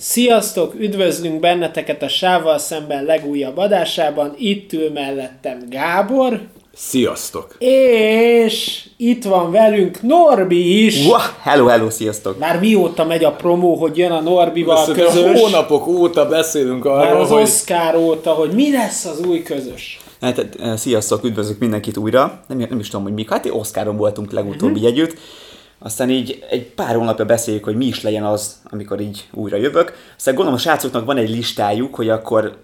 Sziasztok, üdvözlünk benneteket a Sával szemben legújabb adásában. Itt ül mellettem Gábor, Sziasztok! és itt van velünk Norbi is. Wow, hello, hello, sziasztok! Már mióta megy a promó, hogy jön a Norbival Szerintem közös. hónapok óta beszélünk Már arról, az hogy Oscar óta, hogy mi lesz az új közös. Hát, eh, sziasztok, üdvözlök mindenkit újra. Nem, nem is tudom, hogy mikor. Hát Oscaron voltunk legutóbb így együtt. Aztán így egy pár hónapja beszéljük, hogy mi is legyen az, amikor így újra jövök. Aztán gondolom a srácoknak van egy listájuk, hogy akkor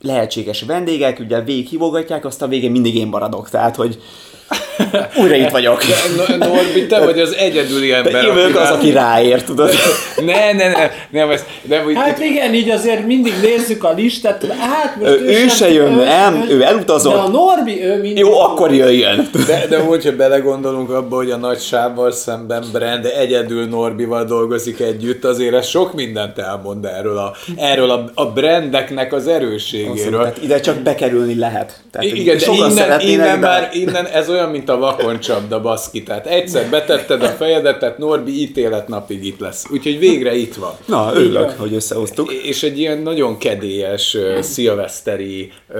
lehetséges vendégek, ugye végighívogatják, aztán a végén mindig én maradok. Tehát, hogy újra itt vagyok. Norbi, te vagy az egyedüli ember, Én vagyok az, aki ráér, tudod. Ne, ne, ne, nem, ez, nem, úgy, Hát igen, így azért mindig nézzük a listát, hogy hát most Ő- ő se jön, nem, ő elutazott. De a Norbi, ő mindig... Jó, akkor jöjjön. de, de hogyha belegondolunk abba, hogy a nagy sávval szemben Brand egyedül Norbival dolgozik együtt, azért ez sok mindent elmond erről a, erről a, a brandeknek az erősségéről. Tehát ide csak bekerülni lehet. Tehát, Igen, de innen, innen, de- már, innen ez olyan, mint a vakoncsapda baszki. Tehát egyszer betetted a fejedet, tehát Norbi ítéletnapig itt lesz. Úgyhogy végre itt van. Na, örülök, hogy összehoztuk. És egy ilyen nagyon kedélyes uh, szilveszteri, uh,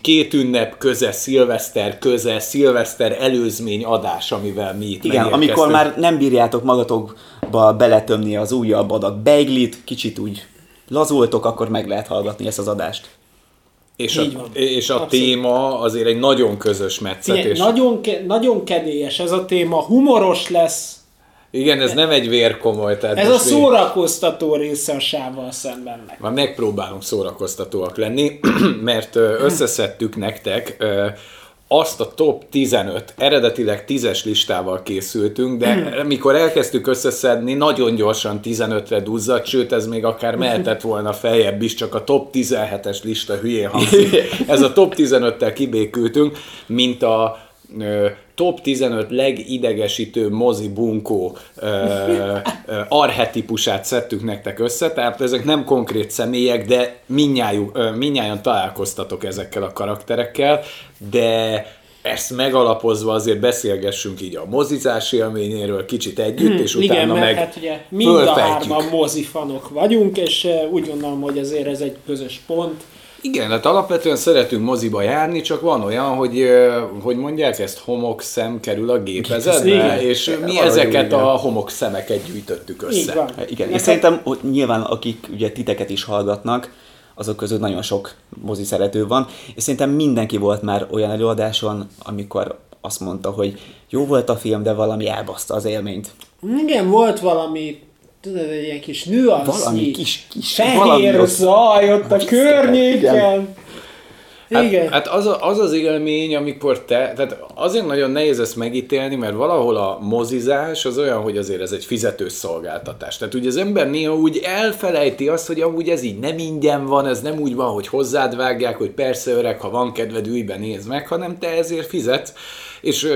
két ünnep köze, szilveszter köze, szilveszter előzmény adás, amivel mi itt Igen, amikor már nem bírjátok magatokba beletömni az újabb adag beiglit, kicsit úgy lazultok, akkor meg lehet hallgatni ezt az adást. És a, Így van. és a Abszolút. téma azért egy nagyon közös metszetés. nagyon, ke- nagyon kedélyes ez a téma, humoros lesz. Igen, ez nem egy vérkomoly. Tehát Ez a szórakoztató része a sávval szembennek. Már megpróbálunk szórakoztatóak lenni, mert összeszedtük nektek azt a top 15, eredetileg 10-es listával készültünk, de mikor elkezdtük összeszedni, nagyon gyorsan 15-re duzzadt, sőt ez még akár mehetett volna feljebb is, csak a top 17-es lista hülyén hangzik. Ez a top 15-tel kibékültünk, mint a top 15 legidegesítő mozi bunkó ö, ö, arhetipusát szedtük nektek össze, tehát ezek nem konkrét személyek, de minnyáján találkoztatok ezekkel a karakterekkel, de ezt megalapozva azért beszélgessünk így a mozizás élményéről kicsit együtt, és utána Igen, mert meg hát ugye mind a fölfejtjük. hárman mozifanok vagyunk, és úgy gondolom, hogy azért ez egy közös pont. Igen, hát alapvetően szeretünk moziba járni, csak van olyan, hogy, hogy mondják ezt, homok szem kerül a gépezetbe, Igen. és mi Valahogy ezeket igen. a homok szemeket gyűjtöttük össze. Van. Igen, és szerintem hogy nyilván akik ugye titeket is hallgatnak, azok között nagyon sok mozi szerető van, és szerintem mindenki volt már olyan előadáson, amikor azt mondta, hogy jó volt a film, de valami elbaszta az élményt. Igen, volt valami, tudod, egy ilyen kis nüansznyi, Valami kis- kis- fehér zaj ott a környéken. Igen. Hát, hát az, a, az az élmény, amikor te, tehát azért nagyon nehéz ezt megítélni, mert valahol a mozizás az olyan, hogy azért ez egy fizetős szolgáltatás. Tehát ugye az ember néha úgy elfelejti azt, hogy amúgy ez így nem ingyen van, ez nem úgy van, hogy hozzád vágják, hogy persze öreg, ha van kedved, ülj be, nézd meg, hanem te ezért fizetsz. És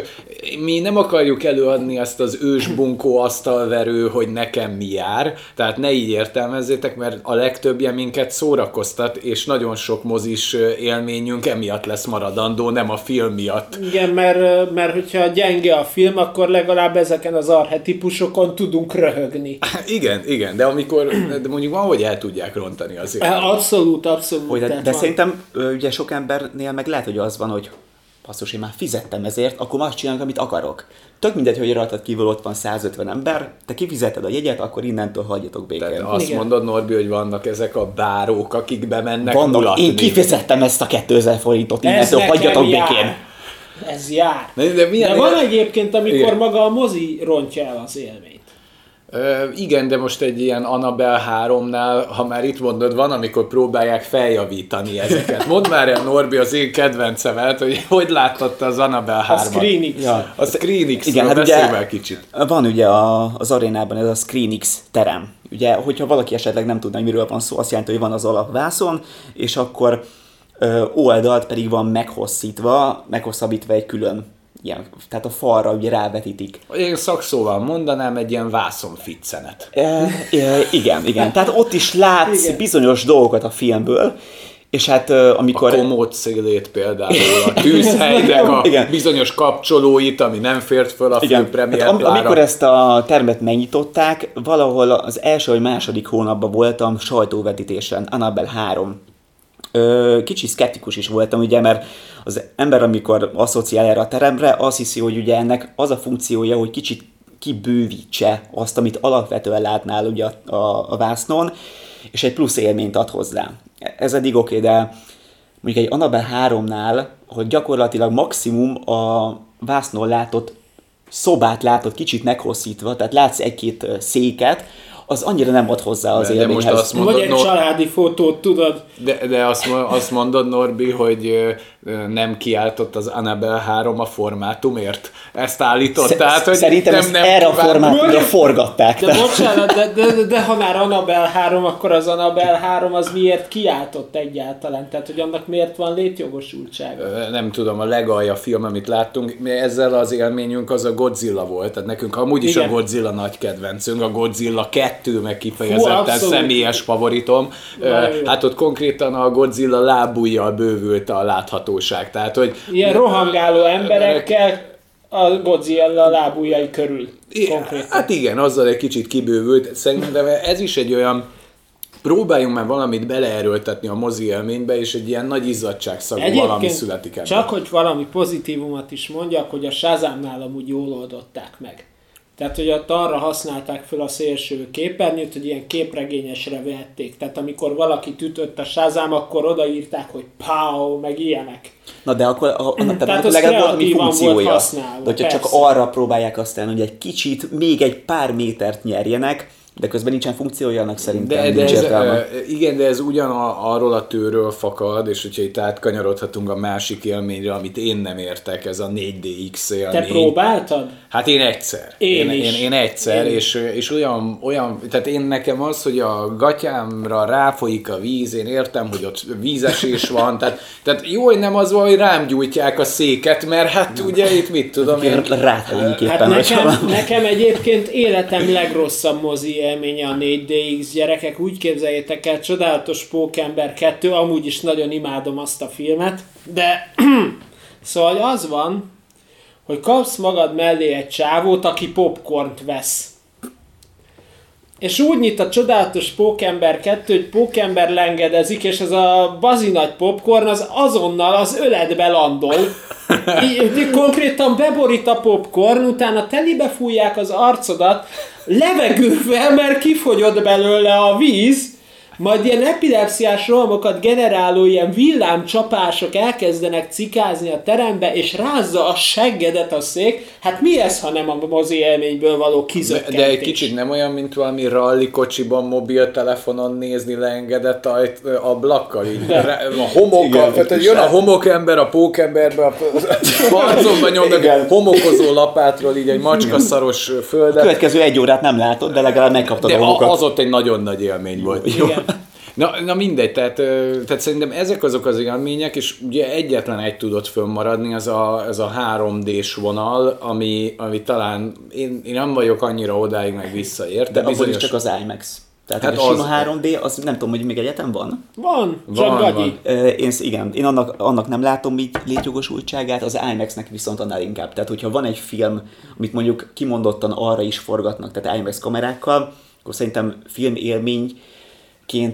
mi nem akarjuk előadni azt az ősbunkó asztalverő, hogy nekem mi jár, tehát ne így értelmezzétek, mert a legtöbbje minket szórakoztat, és nagyon sok mozis élményünk emiatt lesz maradandó, nem a film miatt. Igen, mert, mert hogyha gyenge a film, akkor legalább ezeken az arhetipusokon tudunk röhögni. Igen, igen, de amikor, de mondjuk van, hogy el tudják rontani azért. Abszolút, abszolút. Hogy, de de szerintem ugye sok embernél meg lehet, hogy az van, hogy basszus, én már fizettem ezért, akkor azt csinálok, amit akarok. Tök mindegy, hogy rajtad kívül ott van 150 ember, te kifizeted a jegyet, akkor innentől hagyjatok békén. Tehát azt Igen. mondod, Norbi, hogy vannak ezek a bárók, akik bemennek Vannak, mulatni. én kifizettem ezt a 2000 forintot, Ez innentől nekem hagyjatok jár. békén. Ez jár. De, de, milyen, De van egyébként, amikor Igen. maga a mozi rontja el az élményt. Ö, igen, de most egy ilyen Annabelle 3-nál, ha már itt mondod, van, amikor próbálják feljavítani ezeket. Mondd már el, Norbi, az én kedvencemet, hogy hogy láttad az Annabelle 3-at? A Screenix. Ja. A Screenix, Igen, hát beszélj ugye már kicsit. van ugye a, az arénában ez a ScreenX terem. Ugye, hogyha valaki esetleg nem tudna, hogy miről van szó, azt jelenti, hogy van az alapvászon, és akkor ö, oldalt pedig van meghosszítva, meghosszabbítva egy külön ilyen, tehát a falra ugye rávetítik. Én szakszóval mondanám egy ilyen vászonficcenet. E, e, igen, igen. Tehát ott is látsz Igen. bizonyos dolgokat a filmből, És hát amikor... A komód szélét például, a tűzhelynek a Igen. bizonyos kapcsolóit, ami nem fért föl a Igen, főpremiér hát am- amikor ezt a termet megnyitották, valahol az első vagy második hónapban voltam sajtóvetítésen, Annabelle 3. Kicsi szkeptikus is voltam, ugye, mert az ember, amikor asszociál erre a teremre, azt hiszi, hogy ugye ennek az a funkciója, hogy kicsit kibővítse azt, amit alapvetően látnál ugye a, a, a vásznon, és egy plusz élményt ad hozzá. Ez eddig oké, okay, de mondjuk egy Annabelle 3-nál, hogy gyakorlatilag maximum a vásznon látott szobát látod kicsit meghosszítva, tehát látsz egy-két széket, az annyira nem ad hozzá az De- de most élményhez. azt mondod, Vagy egy családi fotót, tudod? De, de azt, azt mondod, Norbi, hogy nem kiáltott az Annabelle 3 a formátumért? Ezt állított? Tehát, hogy Szerintem nem, ezt nem erre a formátumra forgatták. De bocsánat, de, de, de, de ha már Annabelle 3, akkor az Annabelle 3 az miért kiáltott egyáltalán? Tehát, hogy annak miért van létjogosultsága? Ö, nem tudom, a legalja film, amit láttunk, mi ezzel az élményünk az a Godzilla volt, tehát nekünk amúgy is Igen. a Godzilla nagy kedvencünk, a Godzilla 2 meg kifejezetten abszolút. személyes favoritom. Nagyon. Hát ott konkrétan a Godzilla lábujjal bővült a láthatóság, tehát hogy Ilyen rohangáló emberekkel a Godzilla lábujjai körül. I- Konkrétan. Hát igen, azzal egy kicsit kibővült. Szerintem ez is egy olyan próbáljunk már valamit beleerőltetni a mozi élménybe, és egy ilyen nagy izzadságszagú valami születik ebből. csak hogy valami pozitívumot is mondjak, hogy a Shazamnál amúgy jól oldották meg. Tehát, hogy ott arra használták fel a szélső képernyőt, hogy ilyen képregényesre vették. Tehát amikor valaki ütött a Shazam, akkor odaírták, hogy pow, meg ilyenek. Na de akkor, a, a, tehát, Tehát legalább volt, ami kreatívan volt funkciója. használva, de hogyha csak persze. arra próbálják aztán, hogy egy kicsit, még egy pár métert nyerjenek, de közben nincsen funkciója, annak szerintem De, de ez, értelme. igen, de ez ugyan a, arról a tőről fakad, és hogyha itt átkanyarodhatunk a másik élményre, amit én nem értek, ez a 4DX élmény. Te próbáltad? Hát én egyszer. Én én, is. én, én egyszer, Én és, és olyan, olyan, tehát én nekem az, hogy a gatyámra ráfolyik a víz, én értem, hogy ott vízesés van, tehát, tehát jó, hogy nem az van, hogy rám gyújtják a széket, mert hát ugye itt mit tudom én. Éppen, Hát nekem, nekem egyébként életem legrosszabb mozi élménye a 4DX gyerekek. Úgy képzeljétek el, csodálatos Pókember 2, amúgy is nagyon imádom azt a filmet, de szóval az van, hogy kapsz magad mellé egy csávót, aki popcornt vesz. És úgy nyit a csodálatos Pókember 2, hogy Pókember lengedezik, és ez a bazi nagy popcorn az azonnal az öletbe landol. Így konkrétan beborít a popcorn, utána telibe fújják az arcodat, levegővel, mert kifogyott belőle a víz, majd ilyen epilepsziás rohamokat generáló ilyen villámcsapások elkezdenek cikázni a terembe, és rázza a seggedet a szék. Hát mi ez, ha nem a mozi élményből való De, kizökkentés? de egy kicsit nem olyan, mint valami rally kocsiban, mobiltelefonon nézni leengedett ajt, ablakkal, így rá- a homokkal, Igen, tehát jön a homokember a pókemberbe, a arcomba nyomnak homokozó lapátról, így egy macskaszaros A földet. következő egy órát nem látod, de legalább megkaptad De a a- magukat. az ott egy nagyon nagy élmény volt. Igen. Na, na mindegy, tehát, tehát szerintem ezek azok az élmények, és ugye egyetlen egy tudott fönnmaradni, az a, ez a 3D-s vonal, ami, ami talán én, én nem vagyok annyira odáig meg visszaért, De de, abból is bizonyos... csak az IMAX. Tehát Hát a sima az- 3D, az nem tudom, hogy még egyetem van. Van, Van, van. Én, sz- igen, én annak, annak nem látom így létjogosultságát, az IMAX-nek viszont annál inkább. Tehát, hogyha van egy film, amit mondjuk kimondottan arra is forgatnak, tehát IMAX kamerákkal, akkor szerintem film élményként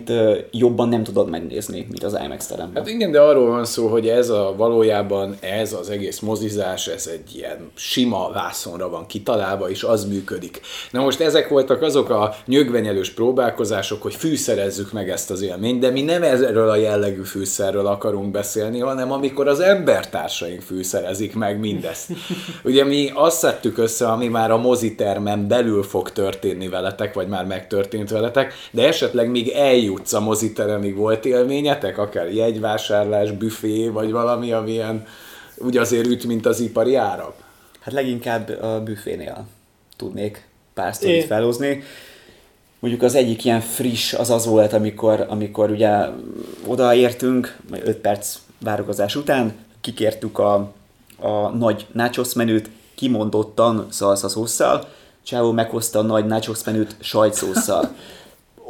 ö, jobban nem tudod megnézni, mint az IMAX teremben. Hát igen, de arról van szó, hogy ez a valójában ez az egész mozizás, ez egy ilyen sima vászonra van kitalálva, és az működik. Na most ezek voltak azok a nyögvenyelős próbálkozások, hogy fűszerezzük meg ezt az élményt, de mi nem erről a jellegű fűszerről akarunk beszélni, hanem amikor az embertársaink fűszerezik meg mindezt. Ugye mi azt szedtük össze, ami már a mozitermen belül fog történni veletek, vagy már megtörtént veletek, de esetleg még eljutsz a moziteremig, volt élményetek, akár jegyvásárlás, büfé, vagy valami, ami ilyen úgy azért üt, mint az ipari árak. Hát leginkább a büfénél tudnék pár sztorit felhozni. Mondjuk az egyik ilyen friss az az volt, amikor, amikor ugye odaértünk, 5 perc várakozás után, kikértük a, a nagy nachos menüt, kimondottan szalsza szószal, Csávó meghozta a nagy nachos menüt sajtszósszal.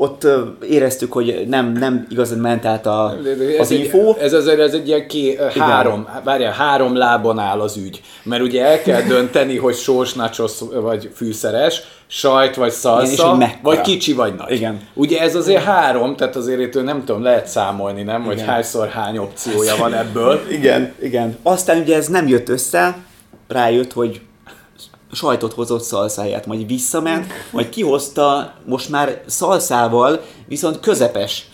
ott éreztük, hogy nem, nem igazán ment át a, ez az egy, info. Ez azért ez egy ilyen ké, három, várjál, három lábon áll az ügy. Mert ugye el kell dönteni, hogy sós, nachos vagy fűszeres, sajt vagy Igen, szalsza, vagy kicsi vagy nagy. Igen. Ugye ez azért három, tehát azért itt nem tudom, lehet számolni, nem? Hogy Igen. hányszor hány opciója van ebből. Igen, igen. Aztán ugye ez nem jött össze, rájött, hogy sajtot hozott szalszáját, majd visszament, majd kihozta most már szalszával, viszont közepes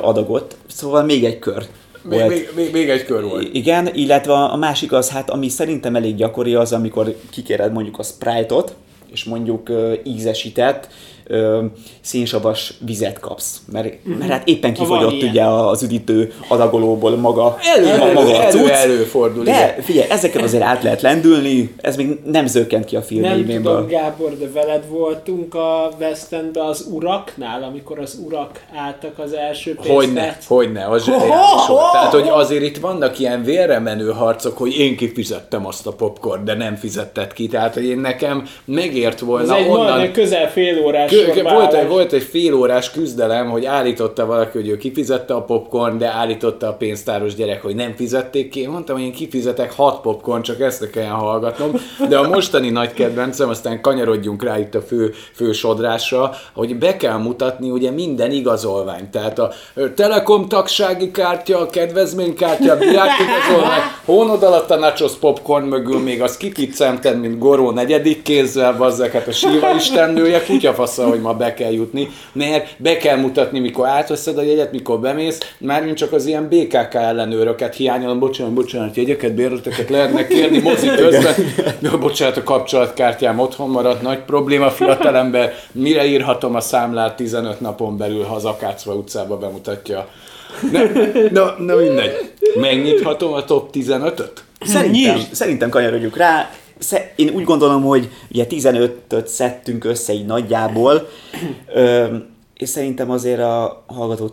adagot, szóval még egy kör Még, volt. még, még, még egy kör volt. Igen, illetve a másik az, hát ami szerintem elég gyakori az, amikor kikéred mondjuk a Sprite-ot, és mondjuk ízesített ö, szénsavas vizet kapsz. Mert, mert hát éppen kifogyott ugye az üdítő adagolóból maga, Elő, elő, maga elő, cucc. előfordul, De igen. figyelj, ezeket azért át lehet lendülni, ez még nem zökkent ki a Nem film tudom, Gábor, de veled voltunk a West Endbe az uraknál, amikor az urak álltak az első Hogyne, pénztárc. hogyne, az zseniális volt. Tehát, hogy azért itt vannak ilyen vérre menő harcok, hogy én kifizettem azt a popcorn, de nem fizetted ki. Tehát, hogy én nekem megért Ez volna egy onnan... közel fél órás Kö- volt, egy, volt egy fél órás küzdelem, hogy állította valaki, hogy ő kifizette a popcorn, de állította a pénztáros gyerek, hogy nem fizették ki. Mondtam, hogy én kifizetek hat popcorn, csak ezt ne kelljen hallgatnom. De a mostani nagy kedvencem, aztán kanyarodjunk rá itt a fő, fő sodrásra, hogy be kell mutatni ugye minden igazolványt. Tehát a Telekom tagsági kártya, a kedvezménykártya, a diák igazolvány, hónod alatt a nachos popcorn mögül még az kipiccented, mint Goró negyedik kézzel, bazzeket a síva istennője, kutyafasza, hogy ma be kell jutni, mert be kell mutatni, mikor átveszed a jegyet, mikor bemész, már mint csak az ilyen BKK ellenőröket hiányolom, bocsánat, bocsánat, jegyeket, bérleteket lehetne kérni mozi közben, bocsánat, a kapcsolatkártyám otthon maradt, nagy probléma, fiatalember, mire írhatom a számlát 15 napon belül, ha az Akácva utcába bemutatja. Ne, na, na mindegy. Megnyithatom a top 15-öt? Szerintem, Nyisd! szerintem kanyarodjuk rá. Én úgy gondolom, hogy ugye 15-öt szedtünk össze így nagyjából, és szerintem azért a hallgató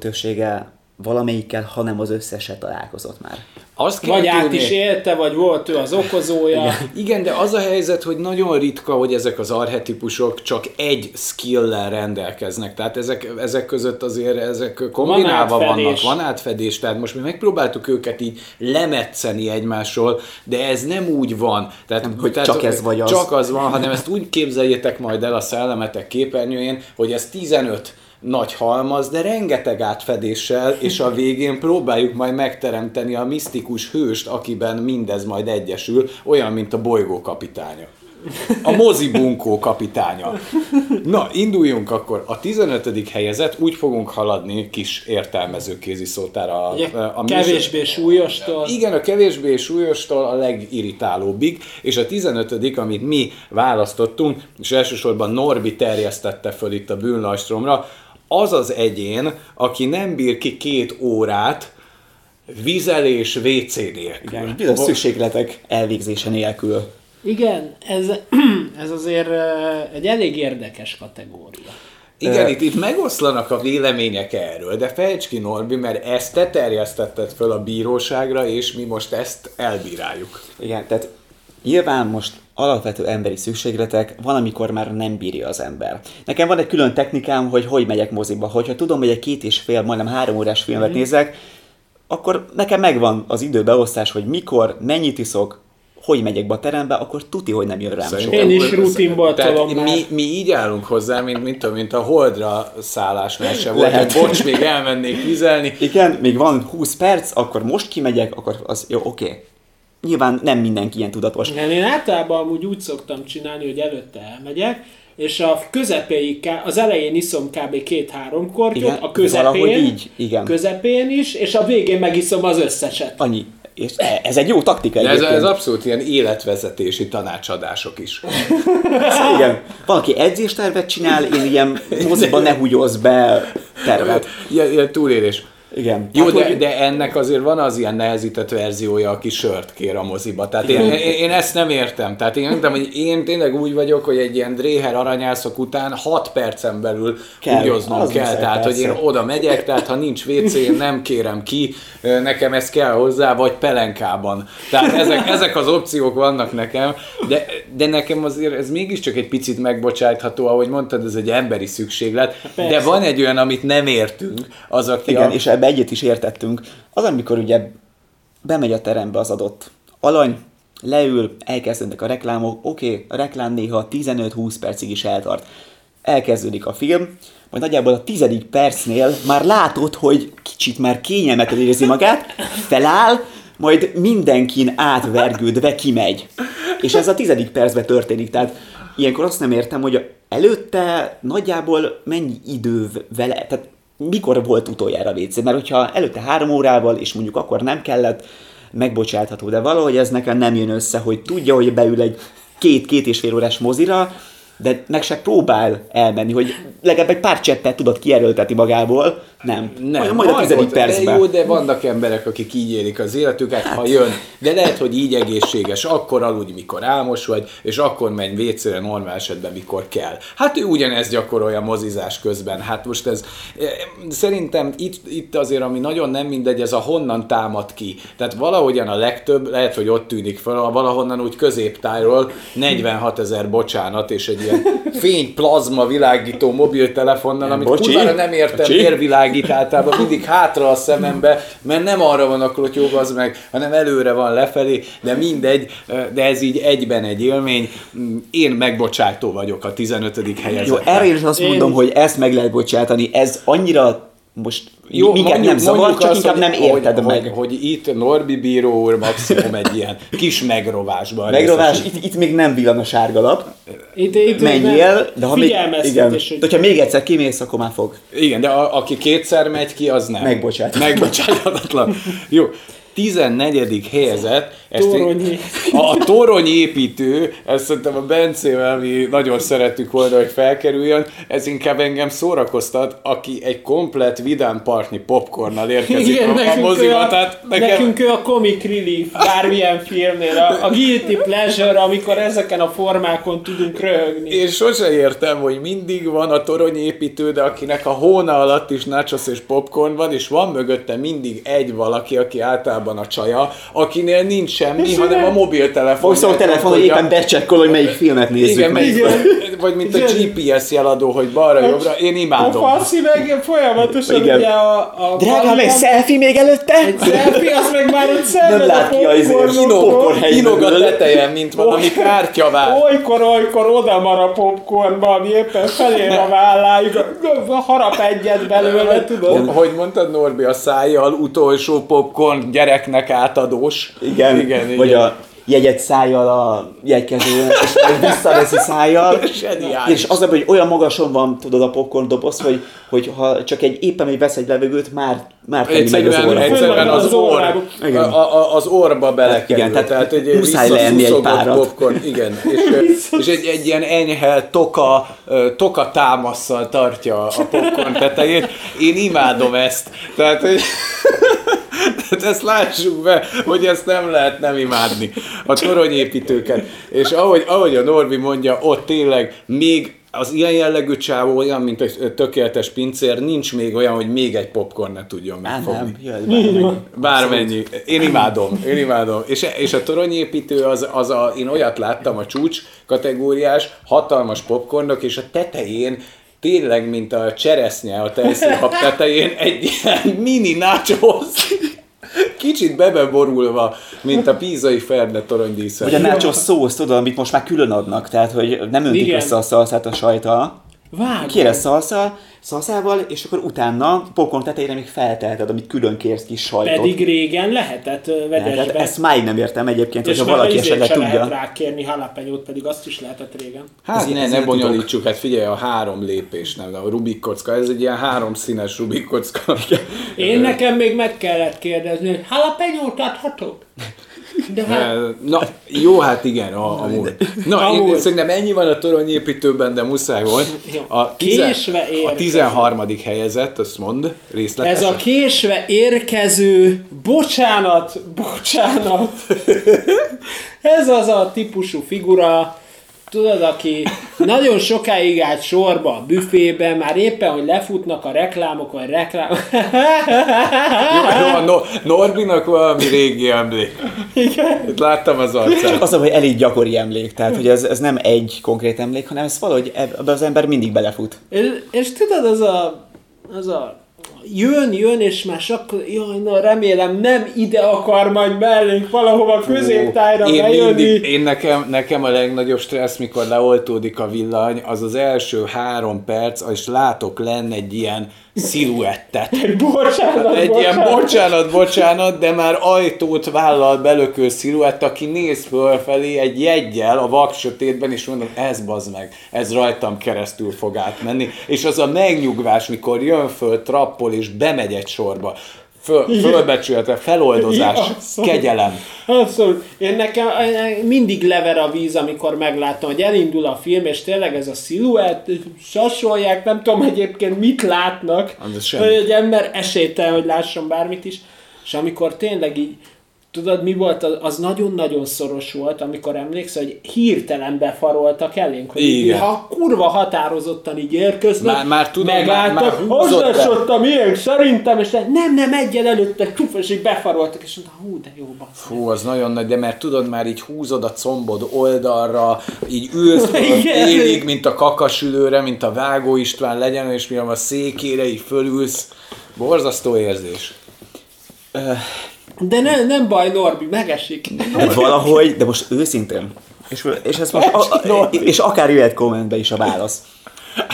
valamelyikkel, hanem az összeset találkozott már. Azt kell Vagy át tudni- is élte, vagy volt ő az okozója. Igen, de az a helyzet, hogy nagyon ritka, hogy ezek az arhetipusok csak egy skill-lel rendelkeznek. Tehát ezek, ezek között azért ezek kombinálva Van vannak, van átfedés. Tehát most mi megpróbáltuk őket így lemetszeni egymásról, de ez nem úgy van. Tehát, hogy csak ez vagy az. Csak az van, hanem ezt úgy képzeljétek majd el a szellemetek képernyőjén, hogy ez 15 nagy halmaz, de rengeteg átfedéssel, és a végén próbáljuk majd megteremteni a misztikus hőst, akiben mindez majd egyesül, olyan, mint a bolygó kapitánya. A mozi bunkó kapitánya. Na, induljunk akkor. A 15. helyezett, úgy fogunk haladni kis értelmező kéziszótára. a- a műsor- kevésbé súlyostól. igen, a kevésbé súlyostól a legirritálóbbig, és a 15 amit mi választottunk, és elsősorban Norbi terjesztette föl itt a bűnlajstromra, az az egyén, aki nem bír ki két órát vizelés WC nélkül. Igen, bizonyos szükségletek elvégzése nélkül. Igen, ez, ez azért eh, egy elég érdekes kategória. Igen, itt, itt megoszlanak a vélemények erről, de fejtsd ki Norbi, mert ezt te terjesztetted föl a bíróságra, és mi most ezt elbíráljuk. Igen, tehát nyilván most alapvető emberi szükségletek van, amikor már nem bírja az ember. Nekem van egy külön technikám, hogy hogy megyek moziba. Hogyha tudom, hogy egy két és fél, majdnem három órás filmet Mhm. nézek, akkor nekem megvan az időbeosztás, hogy mikor, mennyit iszok, hogy megyek be a terembe, akkor tuti, hogy nem jön rám Szerintem-. Én is Tehát tolom mi, mi így állunk hozzá, mint, mint, a- mint a holdra szállásnál se volt, Lehet. hogy bocs, még elmennék vizelni. Igen, még van 20 perc, akkor most kimegyek, akkor az jó, oké. Nyilván nem mindenki ilyen tudatos. Igen, én általában amúgy úgy szoktam csinálni, hogy előtte elmegyek, és a közepéig, az elején iszom kb. két-három kortyot, Igen, a közepén, így, igen. közepén is, és a végén megiszom az összeset. Annyi. És ez egy jó taktika De ez, ez abszolút ilyen életvezetési tanácsadások is. Igen. Valaki edzéstervet csinál, én ilyen moziban ne húgyozz be tervet. Ilyen, ilyen túlélés. Igen. Jó, Hát, de, hogy- de ennek azért van az ilyen nehezített verziója, aki sört kér a moziba. Tehát én, én, én ezt nem értem. Tehát én értem, hogy én tényleg úgy vagyok, hogy egy ilyen dréher aranyászok után 6 percen belül Kell. kell. Tehát, hogy én persze. oda megyek, tehát ha nincs WC, én nem kérem ki, nekem ez kell hozzá, vagy pelenkában. Tehát ezek, ezek az opciók vannak nekem, de, de nekem azért ez mégiscsak egy picit megbocsátható, ahogy mondtad, ez egy emberi szükséglet, de Persze. van egy olyan, amit nem értünk, az, aki Igen, a... és ebbe egyet is értettünk. Az, amikor ugye bemegy a terembe az adott alany, leül, elkezdődnek a reklámok, oké, okay, a reklám néha 15-20 percig is eltart. Elkezdődik a film, majd nagyjából a tizedik percnél már látod, hogy kicsit már kényelmetlen érzi magát, feláll, majd mindenkin átvergődve kimegy. És ez a tizedik percben történik, tehát ilyenkor azt nem értem, hogy előtte nagyjából mennyi idő vele, tehát mikor volt utoljára WC? Mert hogyha előtte három órával, és mondjuk akkor nem kellett, megbocsátható, de valahogy ez nekem nem jön össze, hogy tudja, hogy beül egy két-két és fél órás mozira, de meg se próbál elmenni, hogy legalább egy pár cseppet tudod kierőltetni magából. Nem. Nem, majd, majd a tizedik de percben. jó, de vannak emberek, akik így élik az életüket, ha jön. De lehet, hogy így egészséges, akkor aludj, mikor álmos vagy, és akkor menj vécére normál esetben, mikor kell. Hát ő ugyanezt gyakorolja mozizás közben. Hát most ez eh, szerintem itt, itt azért, ami nagyon nem mindegy, ez a honnan támad ki. Tehát valahogyan a legtöbb, lehet, hogy ott tűnik fel, valahonnan úgy középtájról 46 ezer bocsánat, és egy ilyen fény plazma világító mobiltelefonnal, amit Bocsi, kurvára nem értem, bocsi. miért világít általában mindig hátra a szemembe, mert nem arra van a klotyó, az meg, hanem előre van lefelé, de mindegy, de ez így egyben egy élmény. Én megbocsátó vagyok a 15. Jó, helyezetben. erre is azt Én- mondom, hogy ezt meg lehet bocsátani. Ez annyira most jó, minket nem zavar, csak inkább nem érted hogy, meg. Hogy, hogy itt Norbi bíró úr maximum egy ilyen kis megrovásban. Megrovás, itt, itt még nem villan a sárga lap. Itt, itt Menjél, de ha még, igen, de hogy ha még egyszer kimész, akkor már fog. Igen, de a, aki kétszer megy ki, az nem. Megbocsát. Megbocsáthatatlan. Jó. 14. helyezett. Ezt én- Torony. A, a toronyépítő, ezt szerintem a Bencével mi nagyon szerettük volna, hogy felkerüljön, ez inkább engem szórakoztat, aki egy komplet vidám partni popcornnal érkezik Igen, a, nekünk, ő moziba, a, tehát nekem... nekünk ő a comic relief bármilyen filmnél, a, a guilty pleasure, amikor ezeken a formákon tudunk röhögni. Én sose értem, hogy mindig van a toronyépítő, de akinek a hóna alatt is nachos és popcorn van, és van mögötte mindig egy valaki, aki általában a csaja, akinél nincs semmi, És hanem a mobiltelefon. Fogsz a telefon, hogy éppen becsekkol, hogy melyik filmet nézzük igen, meg. Igen. vagy mint a Igen. GPS jeladó, hogy balra-jobbra, én A imádom. faszi meg folyamatosan Igen. ugye a... a Drágám, egy selfie még előtte? Egy selfie, az meg már ott szenved Nem lát ki a izé, helyi inog a mögül. tetejen, mint valami kártyavár. Olykor, olykor oda mar a popcornba, ami éppen felér a válláig, harap egyet belőle, tudod? Hogy mondtad Norbi, a szájjal utolsó popcorn gyereknek átadós. Igen, igen, vagy igen. a jegyet szájjal a jegykezőn, és majd visszaveszi szájjal. Zseniális. És az, a hogy olyan magason van, tudod, a popcorn doboz, hogy, hogy ha csak egy éppen egy vesz egy levegőt, már, már megy az Egyszerűen, egyszerűen az, Az orr. Igen. a, a, az orba belekerül. igen, tehát tehát egy muszáj leenni egy párat. popcorn, igen. És, és egy, egy ilyen enyhe toka, toka támasszal tartja a popcorn tetejét. Én imádom ezt. Tehát, hogy Tehát ezt lássuk be, hogy ezt nem lehet nem imádni. A toronyépítőket. És ahogy, ahogy a Norbi mondja, ott tényleg még az ilyen jellegű csávó olyan, mint egy tökéletes pincér, nincs még olyan, hogy még egy popcorn ne tudjon Á, megfogni. nem, jöhet bármelyik. Bármennyi. Én imádom, én imádom. És, és a toronyépítő az, az a, én olyat láttam, a csúcs kategóriás, hatalmas popcornok, és a tetején tényleg, mint a cseresznye a tejszínhab tetején, egy ilyen mini nachos, kicsit bebeborulva, mint a pízai ferde toronydíszel. Vagy a nachos szósz, tudod, amit most már külön adnak, tehát hogy nem öntik Igen. össze a szalszát a Vágom. Kéresz szalszal, szalszával, és akkor utána popcorn tetejére még felteheted, amit külön kérsz kis sajtot. Pedig régen lehetett ö, Tehát vegyesbe. ezt máig nem értem egyébként, és hogyha valaki esetleg se lehet tudja. rá kérni jalapenyót, pedig azt is lehetett régen. Hát Ez- ne, ez ne bonyolítsuk, hát figyelj, a három lépés, nem, a Rubik kocka, ez egy ilyen három színes Rubik kocka. Én nekem még meg kellett kérdezni, hogy jalapenyót adhatok? De hát, Na, jó, hát igen, a, amúgy. Na, én, Amúgy. szerintem ennyi van a toronyépítőben, de muszáj volt. A, tizen, Késve a érkező. 13. helyezett, azt mond részletesen. ez a késve érkező, bocsánat, bocsánat, ez az a típusú figura, tudod, aki nagyon sokáig állt sorba a büfébe, már éppen, hogy lefutnak a reklámok, vagy reklám... Jó, jó, a no, Norbinak valami régi emlék. Igen. Itt láttam az arcát. Az, hogy elég gyakori emlék, tehát hogy ez, ez nem egy konkrét emlék, hanem ez valahogy ebbe az ember mindig belefut. És, és tudod, az a, az a jön, jön, és már akkor, jaj, na remélem nem ide akar majd mellénk valahova középtájra én, bejönni. mindig, én nekem, nekem a legnagyobb stressz, mikor leoltódik a villany, az az első három perc, és látok lenne egy ilyen sziluettet. Bocsánat, Egy ilyen bocsánat. bocsánat, bocsánat, de már ajtót vállal belökő sziluett, aki néz fölfelé egy jeggyel a vak sötétben, és mondom, ez bazd meg, ez rajtam keresztül fog átmenni. És az a megnyugvás, mikor jön föl, trappol, és bemegy egy sorba. Föl, fölbecsülete, feloldozás, abszolút. kegyelem. Abszolút. Én nekem mindig lever a víz, amikor meglátom, hogy elindul a film, és tényleg ez a sziluett, sasolják, nem tudom egyébként mit látnak, Hát hogy egy ember esélytelen, hogy lásson bármit is, és amikor tényleg így Tudod, mi volt? Az, az nagyon-nagyon szoros volt, amikor emlékszel, hogy hirtelen befaroltak elénk, hogy Igen. ha kurva határozottan így érkeznek, Már- már tudom, megálltak, a miénk, szerintem, és nem, nem, egyen előtte, csuf, és így befaroltak, és mondta, hú, de jó, basz. Fú, az nagyon nagy, de mert tudod, már így húzod a combod oldalra, így ülsz félig, mint a kakasülőre, mint a Vágó István legyen, és mi a székére így fölülsz. Borzasztó érzés. De ne, nem baj, Norbi, megesik. De valahogy, de most őszintén, és, és ez most, a, a, és akár jöhet kommentbe is a válasz.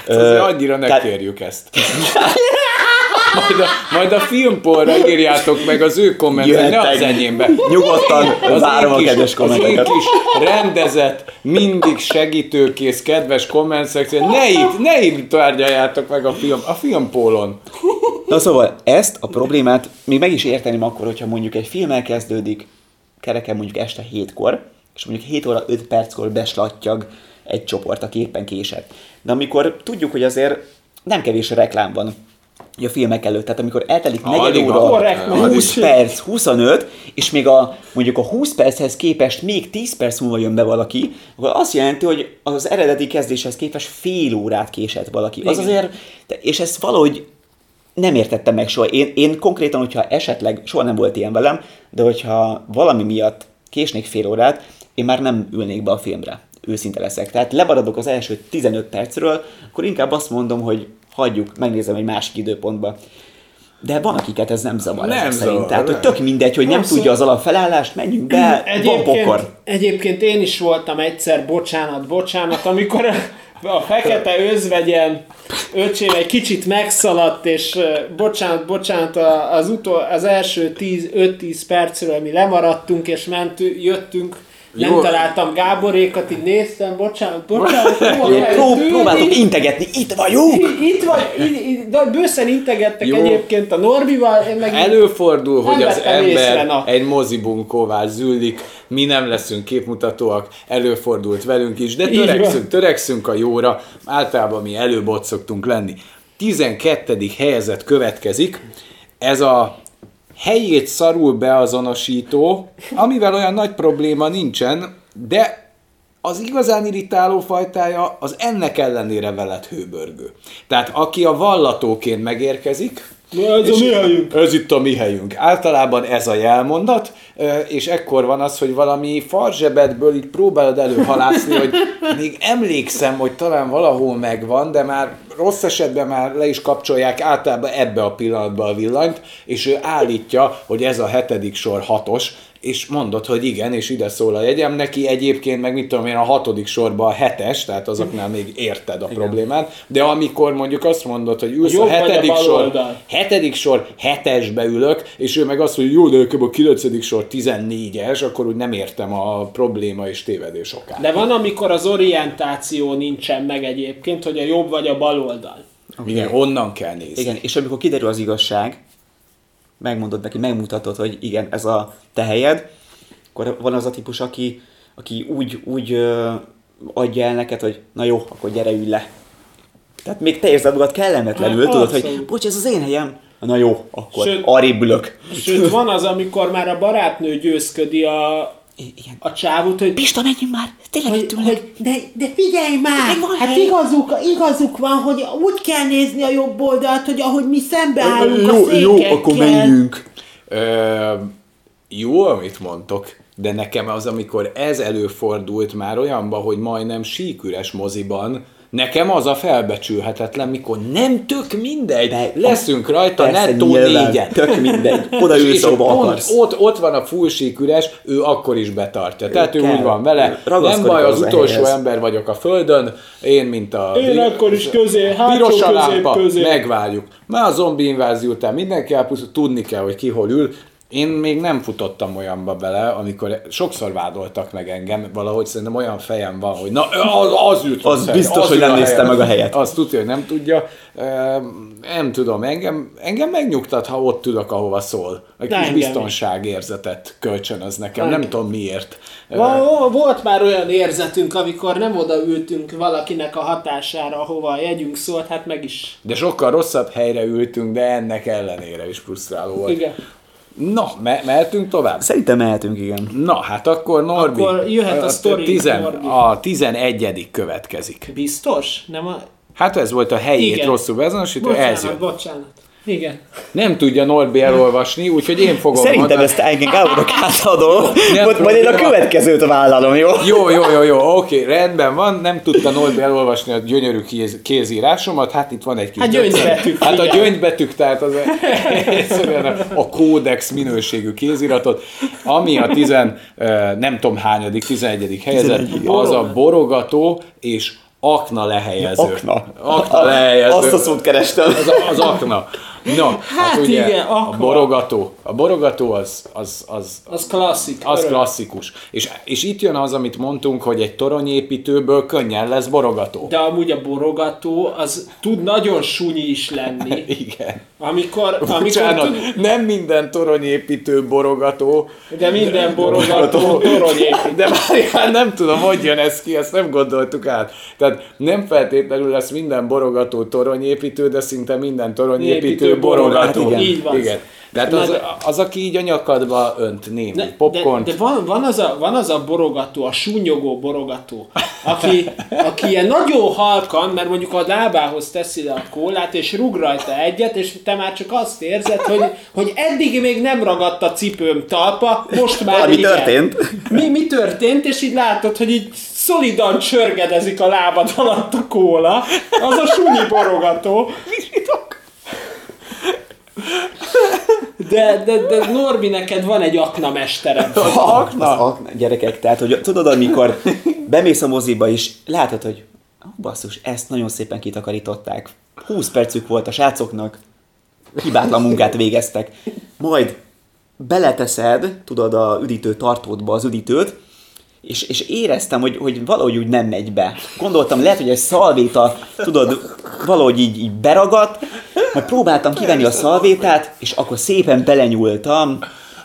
Azért annyira ne tehát- kérjük ezt. Majd a, majd a filmpolra írjátok meg az ő kommentet, ne az enyémbe. Nyugodtan Az várom a kedves Az én kommenteket. kis rendezett, mindig segítőkész, kedves komment szekció. Ne itt, ne itt tárgyaljátok meg a film, a filmpólon. Na szóval ezt a problémát még meg is érteném akkor, hogyha mondjuk egy film elkezdődik, kereken mondjuk este 7-kor, és mondjuk 7 óra 5 perckor beslattyag egy csoport, aki éppen késett. De amikor tudjuk, hogy azért nem kevés reklám van így a filmek előtt, tehát amikor eltelik negyed Alig óra. Korrekt, 20 perc, 25, és még a, mondjuk a 20 perchez képest még 10 perc múlva jön be valaki, akkor azt jelenti, hogy az eredeti kezdéshez képest fél órát késett valaki. Az Igen. azért, de- és ezt valahogy nem értettem meg soha. Én, én konkrétan, hogyha esetleg, soha nem volt ilyen velem, de hogyha valami miatt késnék fél órát, én már nem ülnék be a filmre. Őszinte leszek. Tehát lemaradok az első 15 percről, akkor inkább azt mondom, hogy hagyjuk, megnézem egy másik időpontba. De van, akiket ez nem zavar Nem ezek szerint. zavar, Tehát, hogy tök mindegy, hogy nem Abszolút. tudja az alapfelállást, menjünk be, van Egyébként, pokor. egyébként én is voltam egyszer, bocsánat, bocsánat, amikor a, fekete özvegyen öcsém egy kicsit megszaladt, és ö, bocsánat, bocsánat, a- az, utol, az első 10, 5-10 percről mi lemaradtunk, és mentünk, jöttünk, nem Jó. találtam Gáborékat, így néztem, bocsánat, bocsánat, hol Jó, pró- mentünk? próbáltok integetni, itt vagyunk! Itt vagy, itt, itt, de bőszen integettek Jó. egyébként a Norbival, én meg Előfordul, hogy az ember na. egy mozibunkóvá züllik, mi nem leszünk képmutatóak, előfordult velünk is, de törekszünk, törekszünk a jóra, általában mi előbb ott szoktunk lenni. 12. helyezett következik, ez a helyét szarul beazonosító, amivel olyan nagy probléma nincsen, de az igazán irritáló fajtája az ennek ellenére veled hőbörgő. Tehát aki a vallatóként megérkezik, Ez a mi helyünk. ez itt a mi helyünk. Általában ez a jelmondat, és ekkor van az, hogy valami farzsebedből így próbálod előhalászni, hogy még emlékszem, hogy talán valahol megvan, de már rossz esetben már le is kapcsolják általában ebbe a pillanatban a villanyt, és ő állítja, hogy ez a hetedik sor hatos, és mondod, hogy igen, és ide szól a jegyem, neki egyébként meg mit tudom én, a hatodik sorban a hetes, tehát azoknál még érted a problémát, de amikor mondjuk azt mondod, hogy ülsz a a hetedik bal sor, oldal. hetedik sor hetesbe ülök, és ő meg azt mondja, jó, de a kilencedik sor 14-es, akkor úgy nem értem a probléma és tévedés okát. De van, amikor az orientáció nincsen meg egyébként, hogy a jobb vagy a bal oldal. Igen, honnan kell nézni. Igen, és amikor kiderül az igazság, megmondod neki, megmutatod, hogy igen, ez a te helyed, akkor van az a típus, aki, aki úgy, úgy ö, adja el neked, hogy na jó, akkor gyere ülj le. Tehát még te érzed magad kellemetlenül, Hát, tudod, hogy abszolút. bocs, ez az én helyem. Na jó, akkor Sőt- arrébb ülök. Sőt, van az, amikor már a barátnő győzködi a, Igen. a csávut, hogy Pista, menjünk már! Tényleg hogy, itt ülnek. hogy de, de figyelj már! Van Hát hely. igazuk, igazuk van, hogy úgy kell nézni a jobb oldalt, hogy ahogy mi szembeállunk a Jó, székekkel. jó, akkor menjünk. Ö, jó, amit mondtok, de nekem az, amikor ez előfordult már olyanba, hogy majdnem síküres moziban, Nekem az a felbecsülhetetlen, mikor nem tök mindegy, De- leszünk rajta Persze, nettó négyen. tök mindegy. Oda És- ülsz, és pont akarsz. Ott, ott van a full síküres, ő akkor is betartja. Tehát ő kell. úgy van vele, nem baj, az hozzá utolsó ehhez. ember vagyok a földön, én, mint a... Én akkor is közé, hátsó Piros a lámpa, közé. megvárjuk. Már a zombi invázió után mindenki elpusztult, tudni kell, hogy ki hol ül. Én még nem futottam olyanba bele, amikor sokszor vádoltak meg engem, valahogy szerintem olyan fejem van, hogy na, az, az ült Az hozzá, biztos, hogy ül nem nézte meg a helyet. Azt tudja, hogy nem tudja. Ehm, Nem tudom, engem, engem megnyugtat, ha ott ülök, ahova szól. Egy De kis engem biztonságérzetet kölcsönöz nekem, nem tudom miért. Volt már olyan érzetünk, amikor nem odaültünk valakinek a hatására, ahova a jegyünk szólt, hát meg is. De sokkal rosszabb helyre ültünk, de ennek ellenére is frusztráló volt. Igen. Na, me- mehetünk tovább? Szerintem mehetünk, igen. Na, hát akkor Norbi. Akkor jöhet a sztori, tizen, Norbi. A tizenegyedik következik. Biztos? Nem a... Hát ez volt a helyét Igen. rosszul beazonosítva, ez Bocsánat, jött. bocsánat. Igen. Nem tudja Norbi elolvasni, úgyhogy én fogom Szerintem mondani. ezt engem Gábornak átadom, Nem majd, majd én a következőt vállalom, jó? Jó, jó, jó, jó, oké, rendben van, nem tudta Norbi elolvasni a gyönyörű kéz, kézírásomat, hát itt van egy kis... Hát gyöngybetűk, Hát a gyöngybetűk, tehát az egyszerűen a, a kódex minőségű kéziratot, ami a tizen, nem tudom hányadik, tizenegyedik helyezett, 11, az a borogató és akna lehelyező. Akna. Akna lehelyező. Azt a szót kerestem. Az, az akna. Na, hát, Hát ugye igen, a akna. borogató. A borogató az, az, az, Az klasszik. az klasszikus. És, és itt jön az, amit mondtunk, hogy egy toronyépítőből könnyen lesz borogató. De amúgy a borogató az tud nagyon sunyi is lenni. Igen. Amikor, amikor Bocsánat, tud, nem minden toronyépítő borogató, de minden borogató toronyépít. de már nem tudom, hogy jön ez ki, ezt nem gondoltuk át. Tehát nem feltétlenül lesz minden borogató toronyépítő, de szinte minden toronyépítő Borogató. borogató, így van. Igen. Tehát Na az, de- az, aki így a nyakadba önt némi De, popcornt, de, de van, van, az a, van az a borogató, a súnyogó borogató, aki, aki ilyen nagyon halkan, mert mondjuk a lábához teszi le a kólát, és rug rajta egyet, és te már csak azt érzed, hogy, hogy eddig még nem ragadt a cipőm talpa, most már Valami igen. történt. Mi, mi történt, és így látod, hogy így szolidan csörgedezik a lábad alatt a kóla. Az a sunyi borogató. De, de, de Norbi, neked van egy akna mesterem. az akna, Az akna, gyerekek, tehát, hogy tudod, amikor bemész a moziba és látod, hogy oh, basszus, ezt nagyon szépen kitakarították. 20 percük volt a srácoknak, hibátlan munkát végeztek. Majd beleteszed, tudod, a üdítő tartódba az üdítőt, és, és éreztem, hogy, hogy valahogy úgy nem megy be. Gondoltam, lehet, hogy egy szalvéta, tudod, valahogy így, így beragadt, majd próbáltam kivenni a szalvétát, és akkor szépen belenyúltam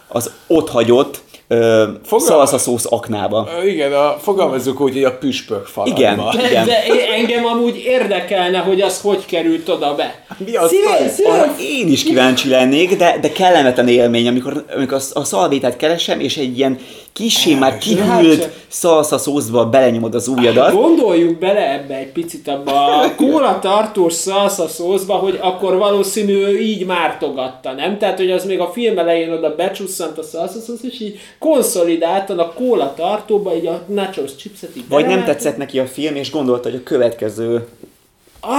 az ott hagyott ö, Fogal- szalszaszósz aknába. igen, a, fogalmazzuk úgy, hogy a püspök faladba. Igen. De, de engem amúgy érdekelne, hogy az hogy került oda be. Mi az Szíve- baj? szíve- Arra én is kíváncsi lennék, de, de kellemetlen élmény, amikor, amikor a, a szalvétát keresem, és egy ilyen kissé már kihűlt hát- szalsza szószba belenyomod az ujjadat. Gondoljunk bele ebbe egy picit abba a kóla tartós szalsza szószba, hogy akkor valószínű ő így mártogatta, nem? Tehát, hogy az még a film elején oda becsusszant a szalsza szósz, és így konszolidáltan a kóla tartóba, így a nachos chipset így Vagy nem tetszett neki a film, és gondolta, hogy a következő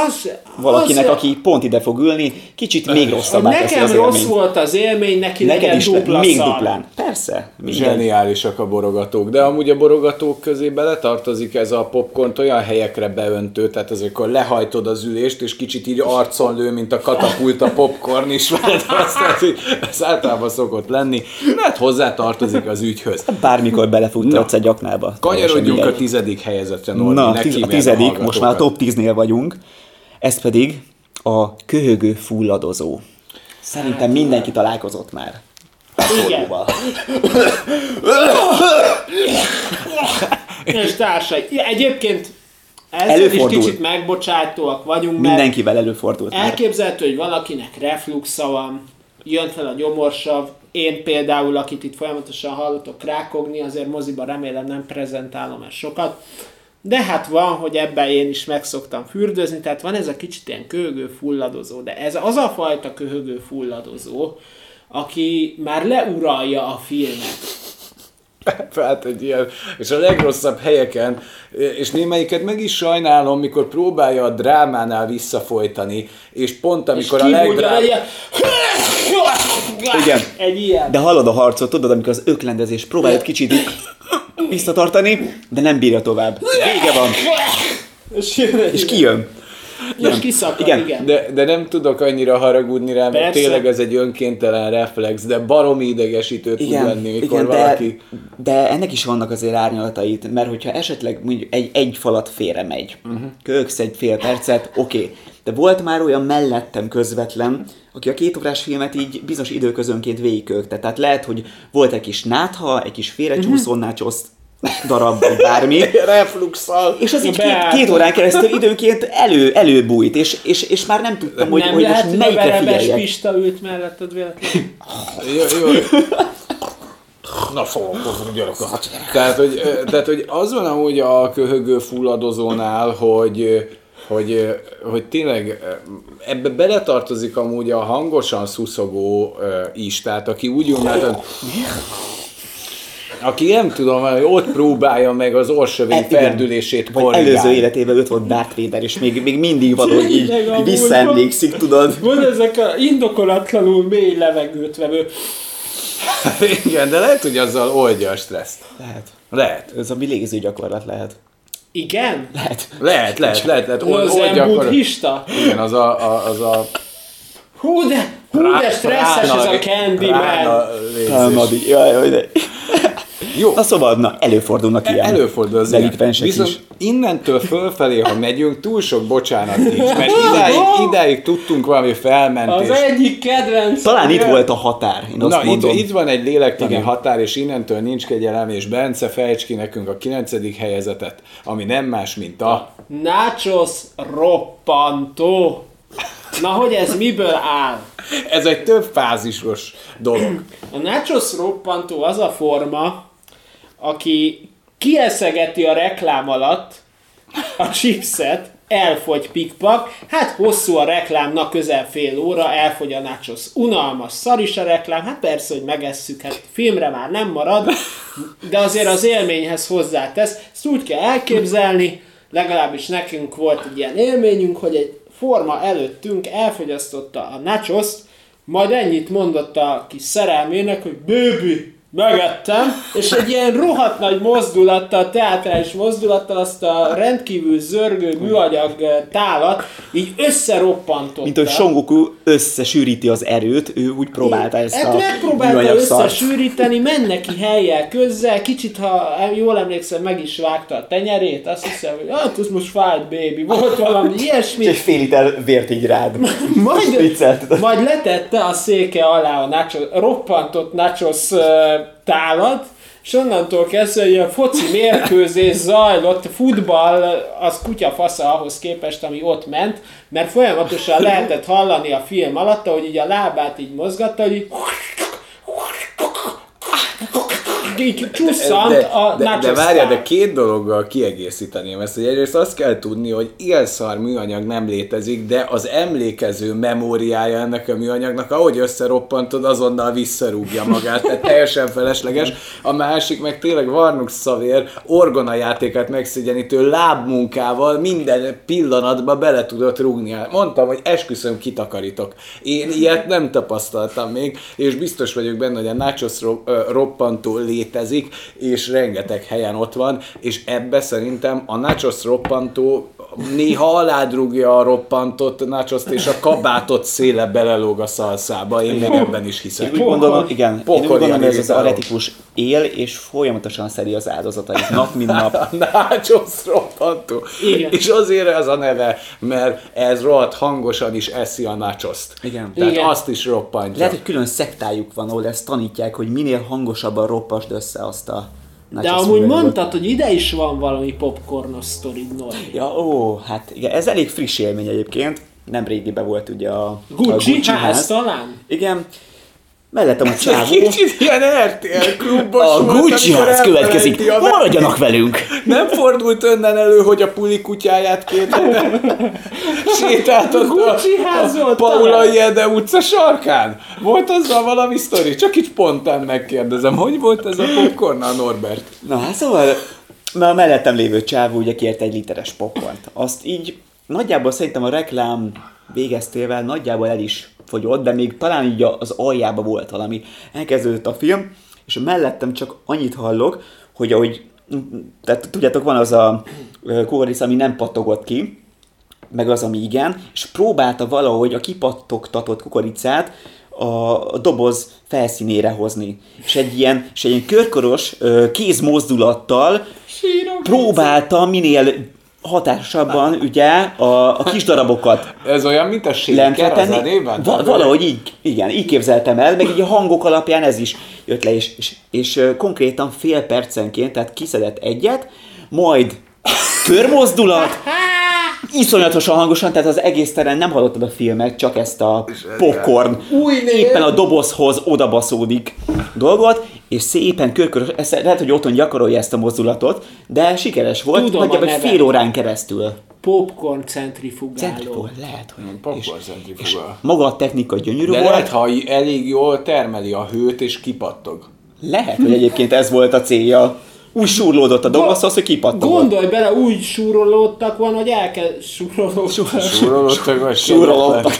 Az, valakinek, az, aki pont ide fog ülni, kicsit még rosszabbá teszi Nekem az rossz élményt. volt az élmény, neki Neked is dupla még szar. duplán. Persze. minden. Zseniálisak a borogatók, de amúgy a borogatók közé beletartozik ez a popcorn olyan helyekre beöntő, tehát az, amikor lehajtod az ülést, és kicsit így arcon lő, mint a katapult a popcorn is veled, azt, tehát, ez általában szokott lenni, mert hozzá tartozik az ügyhöz. Bármikor belefuttatsz egy aknába. Kanyarodjunk a tizedik helyezetre, Norbi, Na, ne tiz, a tizedik, most már a top 10-nél vagyunk. Ez pedig a köhögő fulladozó. Szerintem mindenki találkozott már. fordulóval. És társai. Egyébként ezzel is kicsit megbocsátóak vagyunk, mert Mindenkivel előfordult már. elképzelhető, hogy valakinek refluxa van, jön fel a gyomorsav, én például, akit itt folyamatosan hallotok rákogni, azért moziba remélem nem prezentálom ezt sokat, de hát van, hogy ebben én is megszoktam fürdőzni, tehát van ez a kicsit ilyen köhögő fulladozó, de ez az a fajta köhögő fulladozó, aki már leuralja a filmet. Hát egy ilyen, és a legrosszabb helyeken, és némelyiket meg is sajnálom, mikor próbálja a drámánál visszafolytani, és pont amikor a kibújja legdrámább... ilyen... Igen. Egy ilyen. De hallod a harcot, tudod, amikor az öklendezés próbálod kicsit visszatartani, de nem bírja tovább. Vége van, És, jön és kijön. És kiszakad, Igen. igen. De, de nem tudok annyira haragudni rá, mert Persze. tényleg ez egy önkéntelen reflex, de baromi idegesítő tud Igen, lenni, mikor igen de, valaki... de ennek is vannak azért árnyalatait, mert hogyha esetleg mondjuk egy, egy falat félre megy, Mhm. uh-huh. köksz egy fél percet, oké. Okay. De volt már olyan mellettem közvetlen, aki a két órás filmet így bizonyos időközönként végigkökte. Tehát lehet, hogy volt egy kis nátha, egy kis félrecsúszó Mhm. nácsoszt darab, vagy bármi, Refluxal! és az így két, két órán keresztül időnként elő, előbújt, és, és, és már nem tudtam, hogy, nem hogy lehet, most melyikre figyeljek. Pista ült melletted véletlenül. Jó, jó. Na foglalkozunk gyerekek. Tehát hogy, tehát, hogy az van amúgy a köhögő fulladozónál, hogy hogy, hogy tényleg ebbe beletartozik amúgy a hangosan szuszogó is, tehát aki úgy unnád, aki nem tudom, hogy ott próbálja meg az orsövény E, ferdülését korrigálni. előző életében őt volt Darth Vader, és még, még mindig valahogy így, így visszaemlékszik, tudod? Van ezek a indokolatlanul mély levegőt vevő. Igen, de lehet, hogy azzal oldja a stresszt. Lehet. Lehet. Ez a mi légző gyakorlat lehet. Igen? Lehet. Lehet, lehet, lehet, lehet. Old, Az gyakor... buddhista? Igen, az a, a, az a Hú, de, hú, de stresszes ez a Candyman. rána. Támadi. Jaj, jaj, de... Jó, Na szóval, na, előfordulnak ilyen. előfordul az ilyen. Viszont is. innentől fölfelé, ha megyünk, túl sok bocsánat nincs, mert idáig, idáig tudtunk valami Az felmentést. egyik kedvenc. Talán itt volt a határ, én azt Na, itt, mondom. itt van egy lélektani Igen. határ, és innentől nincs kegyelem, és Bence fejts ki nekünk a kilencedik helyezetet, ami nem más, mint a... Nachos roppantó. Na, hogy ez miből áll? Ez egy több fázisos dolog. A nachos roppantó az a forma, aki kieszegeti a reklám alatt a chipset, elfogy pikpak, hát hosszú a reklám, na közel fél óra, elfogy a nachos. Unalmas, szar is a reklám, hát persze, hogy megesszük, hát filmre már nem marad, de azért az élményhez hozzátesz. Ezt úgy kell elképzelni, legalábbis nekünk volt egy ilyen élményünk, hogy egy forma előttünk elfogyasztotta a nachoszt, majd ennyit mondott a kis szerelmének, hogy baby, megettem, és egy ilyen rohadt nagy mozdulattal, teátrális mozdulattal azt a rendkívül zörgő műanyag tálat így összeroppantotta. Mint hogy Son Goku összesűríti az erőt, ő úgy próbálta ezt Hát a megpróbálta összesűríteni, menne neki helyjel közzel, kicsit, ha jól emlékszem, meg is vágta a tenyerét, azt hiszem, hogy hát ez most fájt, baby, volt valami ilyesmi. És fél liter vért így rád. Majd, majd letette a széke alá a nachos, roppantott nachos tálat, és onnantól kezdve egy ilyen foci mérkőzés zajlott, futball az kutya fasza ahhoz képest, ami ott ment, mert folyamatosan lehetett hallani a film alatt, hogy így a lábát így mozgatta, hogy így így csusszant de, a de, de várjál, tál. de két dologgal kiegészíteném ezt, hogy egyrészt azt kell tudni, hogy élszar műanyag nem létezik, de az emlékező memóriája ennek a műanyagnak, ahogy összeroppantod, azonnal visszarúgja magát, tehát teljesen felesleges. A másik meg tényleg Varnuk Szavér orgona játékát megszégyenítő lábmunkával minden pillanatba bele tudott rúgni. Mondtam, hogy esküszöm kitakarítok. Én ilyet nem tapasztaltam még, és biztos vagyok benne, hogy a nachos roppantó létezik, és rengeteg helyen ott van, és ebbe szerintem a nachos roppantó néha aládrugja a roppantott nachoszt, és a kabátot széle belelóg a szalszába. Én még ebben is hiszek. Úgy gondolom, igen, én úgy gondolom, hogy ez az aretikus él, és folyamatosan szedi az áldozatait, nap mint nap. Nachos roppantó. Igen. És azért ez a neve, mert ez rohadt hangosan is eszi a nachoszt. Igen. Tehát Igen. azt is roppantja. Lehet, hogy külön szektájuk van, ahol ezt tanítják, hogy minél hangosabban roppasd össze azt a De nachos amúgy művelőt. mondtad, hogy ide is van valami popcornos sztorid, Norbi. Ja, ó, hát igen, ez elég friss élmény egyébként. Nem régiben volt ugye a Gucci, a ház, talán? Igen. Mellettem a csávó. Kicsit ilyen RTL klubos A Gucci ház következik. a- Maradjanak velünk! Nem fordult önnen elő, hogy a puli kutyáját két ház a volt Paula. Jede utca sarkán? Volt azzal valami sztori? Csak így spontán megkérdezem, hogy volt ez a popcornnal, Norbert? Na hát szóval, mert a mellettem lévő csávó ugye kért egy literes popcornt. Azt így nagyjából szerintem a reklám végeztével nagyjából el is fogyott, de még talán így az aljába volt valami. Elkezdődött a film, és mellettem csak annyit hallok, hogy ahogy, tehát tudjátok, van az a kukorica, ami nem pattogott ki, meg az, ami igen, és próbálta valahogy a kipattogtatott kukoricát a doboz felszínére hozni. És egy ilyen, és egy ilyen körkoros kézmozdulattal Sírok. próbálta minél hatásabban ugye a, a kis darabokat Ez olyan, mint a séker a zenében? Va- valahogy így, igen, így képzeltem el, meg így a hangok alapján ez is jött le, és, és, és konkrétan fél percenként, tehát kiszedett egyet, majd körmozdulat, iszonyatosan hangosan, tehát az egész teren nem hallottad a filmet, csak ezt a popcorn éppen a dobozhoz odabaszódik dolgot, és szépen körkörös, ezt lehet, hogy otthon gyakorolja ezt a mozdulatot, de sikeres volt, Tudom nagyjából fél órán keresztül. Popcorn centrifugáló. Centrifugál, lehet, hogy Popcorn centrifuga. maga a technika gyönyörű De volt. lehet, ha elég jól termeli a hőt és kipattog. Lehet, hogy egyébként ez volt a célja. Úgy súrlódott a dobozhoz, hogy kipattogott. Gondolj bele, úgy súrolódtak van, hogy elkezd súrolódtak. Súrolódtak vagy Súrolódtak.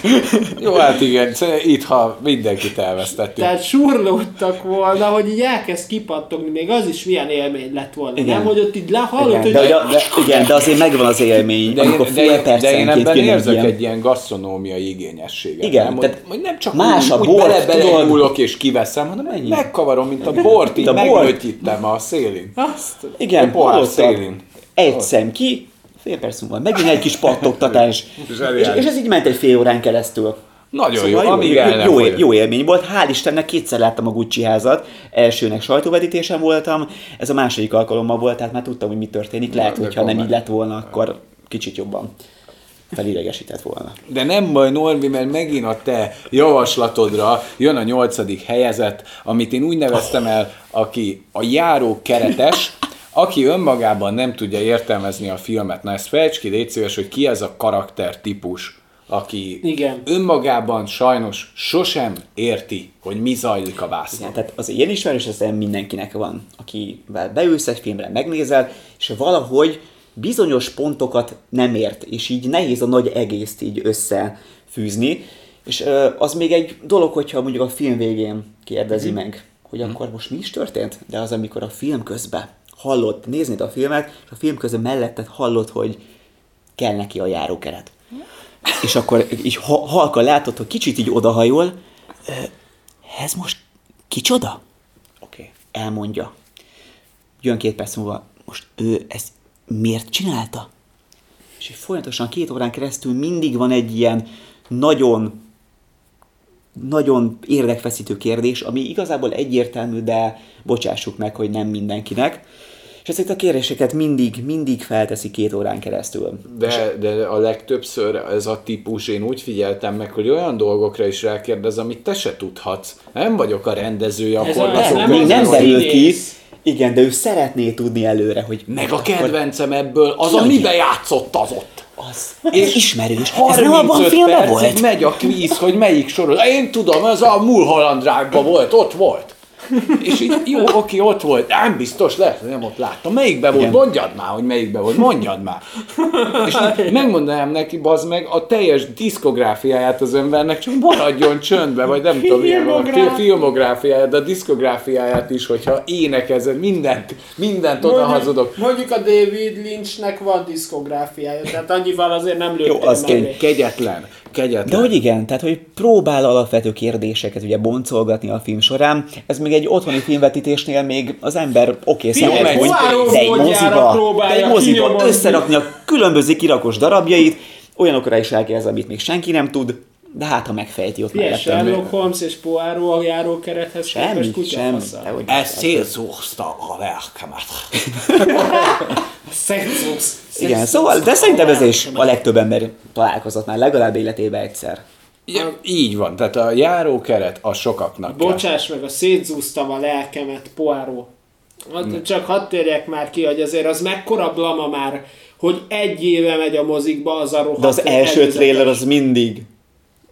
Jó, hát igen, itt ha mindenkit elvesztettük. Tehát súrlódtak volna, hogy így elkezd kipattogni, még az is milyen élmény lett volna, Igen. nem? Hogy ott így lehallott, Igen, hogy de, de, de, igen, de azért megvan az élmény, De amikor én, fél de, de én ebben érzek ilyen. egy ilyen gasztronómiai igényességet. Igen, nem? tehát hogy, nem csak más a úgy, bort, úgy bele, bele és kiveszem, hanem Ennyi. megkavarom, mint a bort, így a bort. megnötyítem a szélén. Azt, Igen, pohár szélén. Egy szem ki, fél perc múlva megint egy kis pattogtatás. és, és ez így ment egy fél órán keresztül. Nagyon jó, Szóval amíg el nem jó, jó élmény volt. Hál' Istennek kétszer láttam a Gucci házat. Elsőnek sajtóvetítésen voltam, ez a második alkalommal volt, tehát már tudtam, hogy mi történik. Lehet, de hogyha nem így lett volna, akkor kicsit jobban felidegesített volna. De nem baj, Norbi, mert megint a te javaslatodra jön a nyolcadik helyezett, amit én úgy neveztem el, aki a járó keretes, aki önmagában nem tudja értelmezni a filmet. Na ezt fejtsd ki, légy szíves, hogy ki ez a karakter típus, aki Igen. önmagában sajnos sosem érti, hogy mi zajlik a vásznon. Igen, tehát az ilyen ismerős, ez nem mindenkinek van, akivel beülsz egy filmre, megnézel, és valahogy bizonyos pontokat nem ért, és így nehéz a nagy egészt így összefűzni, és az még egy dolog, hogyha mondjuk a film végén kérdezi Mhm. meg, hogy akkor most mi is történt, de az, amikor a film közben hallott, néznéd a filmet, és a film közben melletted hallott, hogy kell neki a járókeret. És akkor így ha- halkan látod, hogy kicsit így odahajol, ez most kicsoda? Oké, okay. elmondja. Jön két perc múlva, most ő ezt miért csinálta? És folyamatosan két órán keresztül mindig van egy ilyen nagyon nagyon érdekfeszítő kérdés, ami igazából egyértelmű, de bocsássuk meg, hogy nem mindenkinek. És ezeket a kérdéseket mindig, mindig felteszi két órán keresztül. De, de a legtöbbször ez a típus, én úgy figyeltem meg, hogy olyan dolgokra is rákérdez, amit te se tudhatsz. Nem vagyok a rendezője a Ez Nem, még derül ki. Igen, de ő szeretné tudni előre, hogy Meg a kedvencem ebből, az a Ki mibe játszott az ott. az, ez ismerős. Ez nem abban a 35 filmben volt? megy a kvíz, hogy melyik sorol. Én tudom, ez a Mulholland volt, ott volt. És így, jó, oké, ott volt. Nem biztos, lehet, hogy nem ott láttam. Melyikben volt? Igen. Mondjad már, hogy melyikben volt. Mondjad már. És így megmondanám neki, bazd meg, a teljes diszkográfiáját az embernek, csak maradjon csöndbe, vagy nem tudom, milyen van, Filmográf- fi- filmográfiáját, de a diszkográfiáját is, hogyha énekezed, mindent, mindent oda hazudok. mondjuk a David Lynchnek van diszkográfiája, tehát annyival azért nem lőttem Jó, az mellé. Kegyetlen, kegyetlen. De hogy igen, tehát hogy próbál alapvető kérdéseket ugye boncolgatni a film során, ez még egy otthoni filmvetítésnél még az ember oké, okay, szemet hogy de egy moziba, de egy moziba összerakni a különböző kirakos darabjait, olyanokra is elkezd, amit még senki nem tud, de hát ha megfejti ott Ilyen mellettem. Sherlock Holmes és Poirot a járókerethez Semmi, képest semmi. Ez szélszózta a lelkemet. Szexusz. igen, szóval, de szerintem ez is a legtöbb ember találkozott már legalább életében egyszer. Ja, így van, tehát a járókeret a sokaknak kell. Bocsáss meg, a szétzúztam a lelkemet. Hát Csak hadd térjek már ki, hogy azért az mekkora blama már, hogy egy éve megy a mozikba az a rohadt De az első előzetes. trailer az mindig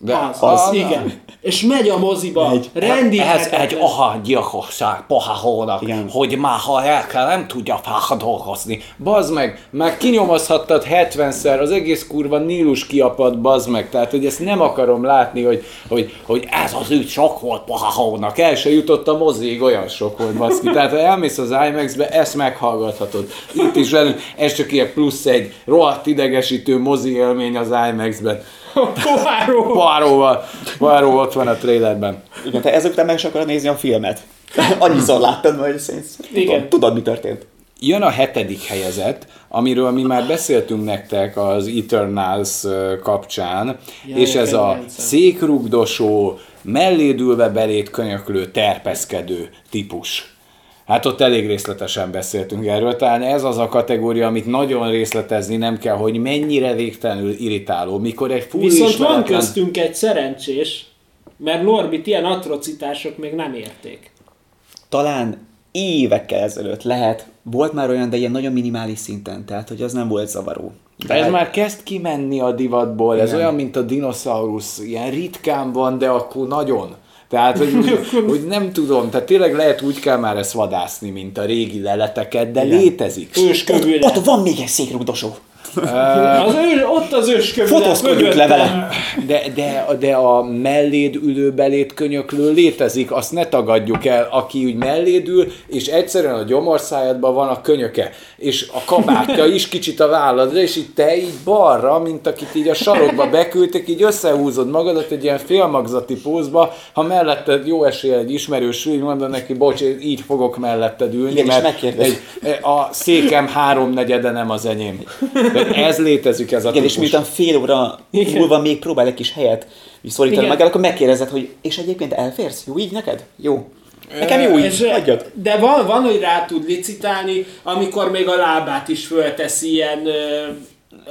De Az, az- az, igen. És megy a moziba. Rendi Ez egy ahangyilkosság pohahónak, Igen. hogy már ha el kell, nem tudja feldolgozni. Bazd meg, már kinyomozhattad 70-szer, az egész kurva Nílus kiapad, bazd meg. Tehát, hogy ezt nem akarom látni, hogy, hogy, hogy ez az ügy sok volt pohahónak. El se jutott a moziig, olyan sok volt, baszki. Tehát, ha elmész az IMAX-be, ezt meghallgathatod. Itt is velünk, ez csak ilyen plusz egy rohadt idegesítő mozi élmény az IMAX-ben. Poirot. Poiróval, Poiró ott van a trailerben. Igen, te ezek után meg is akarod nézni a filmet. Annyiszor láttad, hogy szerint Igen. tudod, mi történt. Jön a hetedik helyezett, amiről mi már beszéltünk nektek az Eternals kapcsán, Jaj, és ez a székrugdosó, mellédülve belét könyöklő, terpeszkedő típus. Hát ott elég részletesen beszéltünk erről, talán ez az a kategória, amit nagyon részletezni nem kell, hogy mennyire végtelenül irritáló. Mikor egy full Viszont van ismeretlen- köztünk egy szerencsés, mert Norbit ilyen atrocitások még nem érték. Talán évekkel ezelőtt lehet, volt már olyan, de ilyen nagyon minimális szinten, tehát hogy az nem volt zavaró. De ez már kezd kimenni a divatból, ez Igen. olyan, mint a dinoszaurusz, ilyen ritkán van, de akkor nagyon. Tehát, hogy, hogy nem tudom, tehát tényleg lehet úgy kell már ezt vadászni, mint a régi leleteket, de Igen. létezik. Őskövüle. Ott van még egy székrugdosó. Az ő, ott az őskövüle. Fotózkodjunk le vele. De, de, de a melléd ülő belét könyöklő létezik, azt ne tagadjuk el, aki úgy melléd ül, és egyszerűen a gyomorszájadban van a könyöke, és a kabátja is kicsit a válladra, és így te így balra, mint akit így a sarokba beküldtek, így összehúzod magadat egy ilyen félmagzati pózba, ha melletted jó esélye egy ismerős így mondod neki, bocs, én így fogok melletted ülni, Igen, mert egy, a székem háromnegyede nem az enyém. Ez létezik, ez a Igen, és típus. miután fél óra Igen. múlva még próbál egy kis helyet szorítani meg, akkor megkérdezed, hogy és egyébként elférsz? Jó így neked? Jó. Nekem jó így, És, hagyjad. de van, van, hogy rá tud licitálni, amikor még a lábát is fölteszi ilyen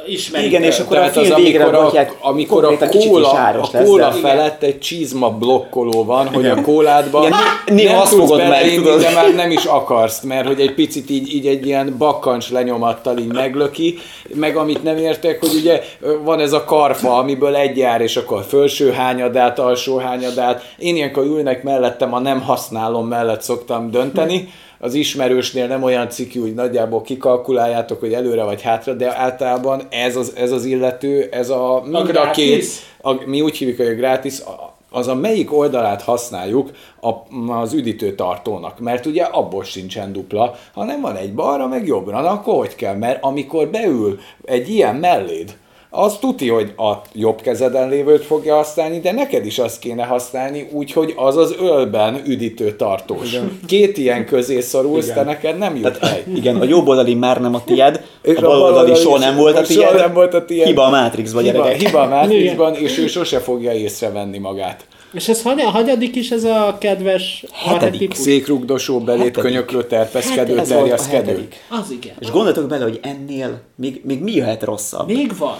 ismerik. Igen, és akkor a Tehát az, film végre a, rakják, amikor a kóla, a kóla felett egy csizma blokkoló van, hogy a kóládban Igen, né- néha nem azt fogod meg, tudod. de már nem is akarsz, mert hogy egy picit így, így egy ilyen bakkancs lenyomattal így meglöki, meg amit nem értek, hogy ugye van ez a karfa, amiből egy jár, és akkor felső hányadát, alsó hányadát. Én ilyenkor ülnek mellettem, a nem használom mellett szoktam dönteni, az ismerősnél nem olyan ciki, hogy nagyjából kikalkuláljátok, hogy előre vagy hátra, de általában ez az, ez az illető, ez a mind a, gratis? két, a, mi úgy hívjuk, hogy a gratis, a- az a melyik oldalát használjuk a, az üdítőtartónak, mert ugye abból sincsen dupla, hanem van egy balra, meg jobbra, na akkor hogy kell, mert amikor beül egy ilyen melléd, az tuti, hogy a jobb kezeden lévőt fogja használni, de neked is azt kéne használni, úgyhogy az az ölben üdítő tartós. Két ilyen közé szorulsz, te neked nem jut hely. Igen, a jobb oldali már nem a tied, És a bal oldali soha nem volt a soha tied. nem volt a tied. Hiba a Matrixba, Hiba, gyerekek. hiba a Matrixban, és ő sose fogja észrevenni magát. És ez hagy, hagyadik is ez a kedves Hetedik. Székrugdosó, belét, Hetedik. könyöklő, terpeszkedő, Hát terjeszkedő. Az igen. És gondoltok bele, hogy ennél még, még mi jöhet rosszabb? Még van.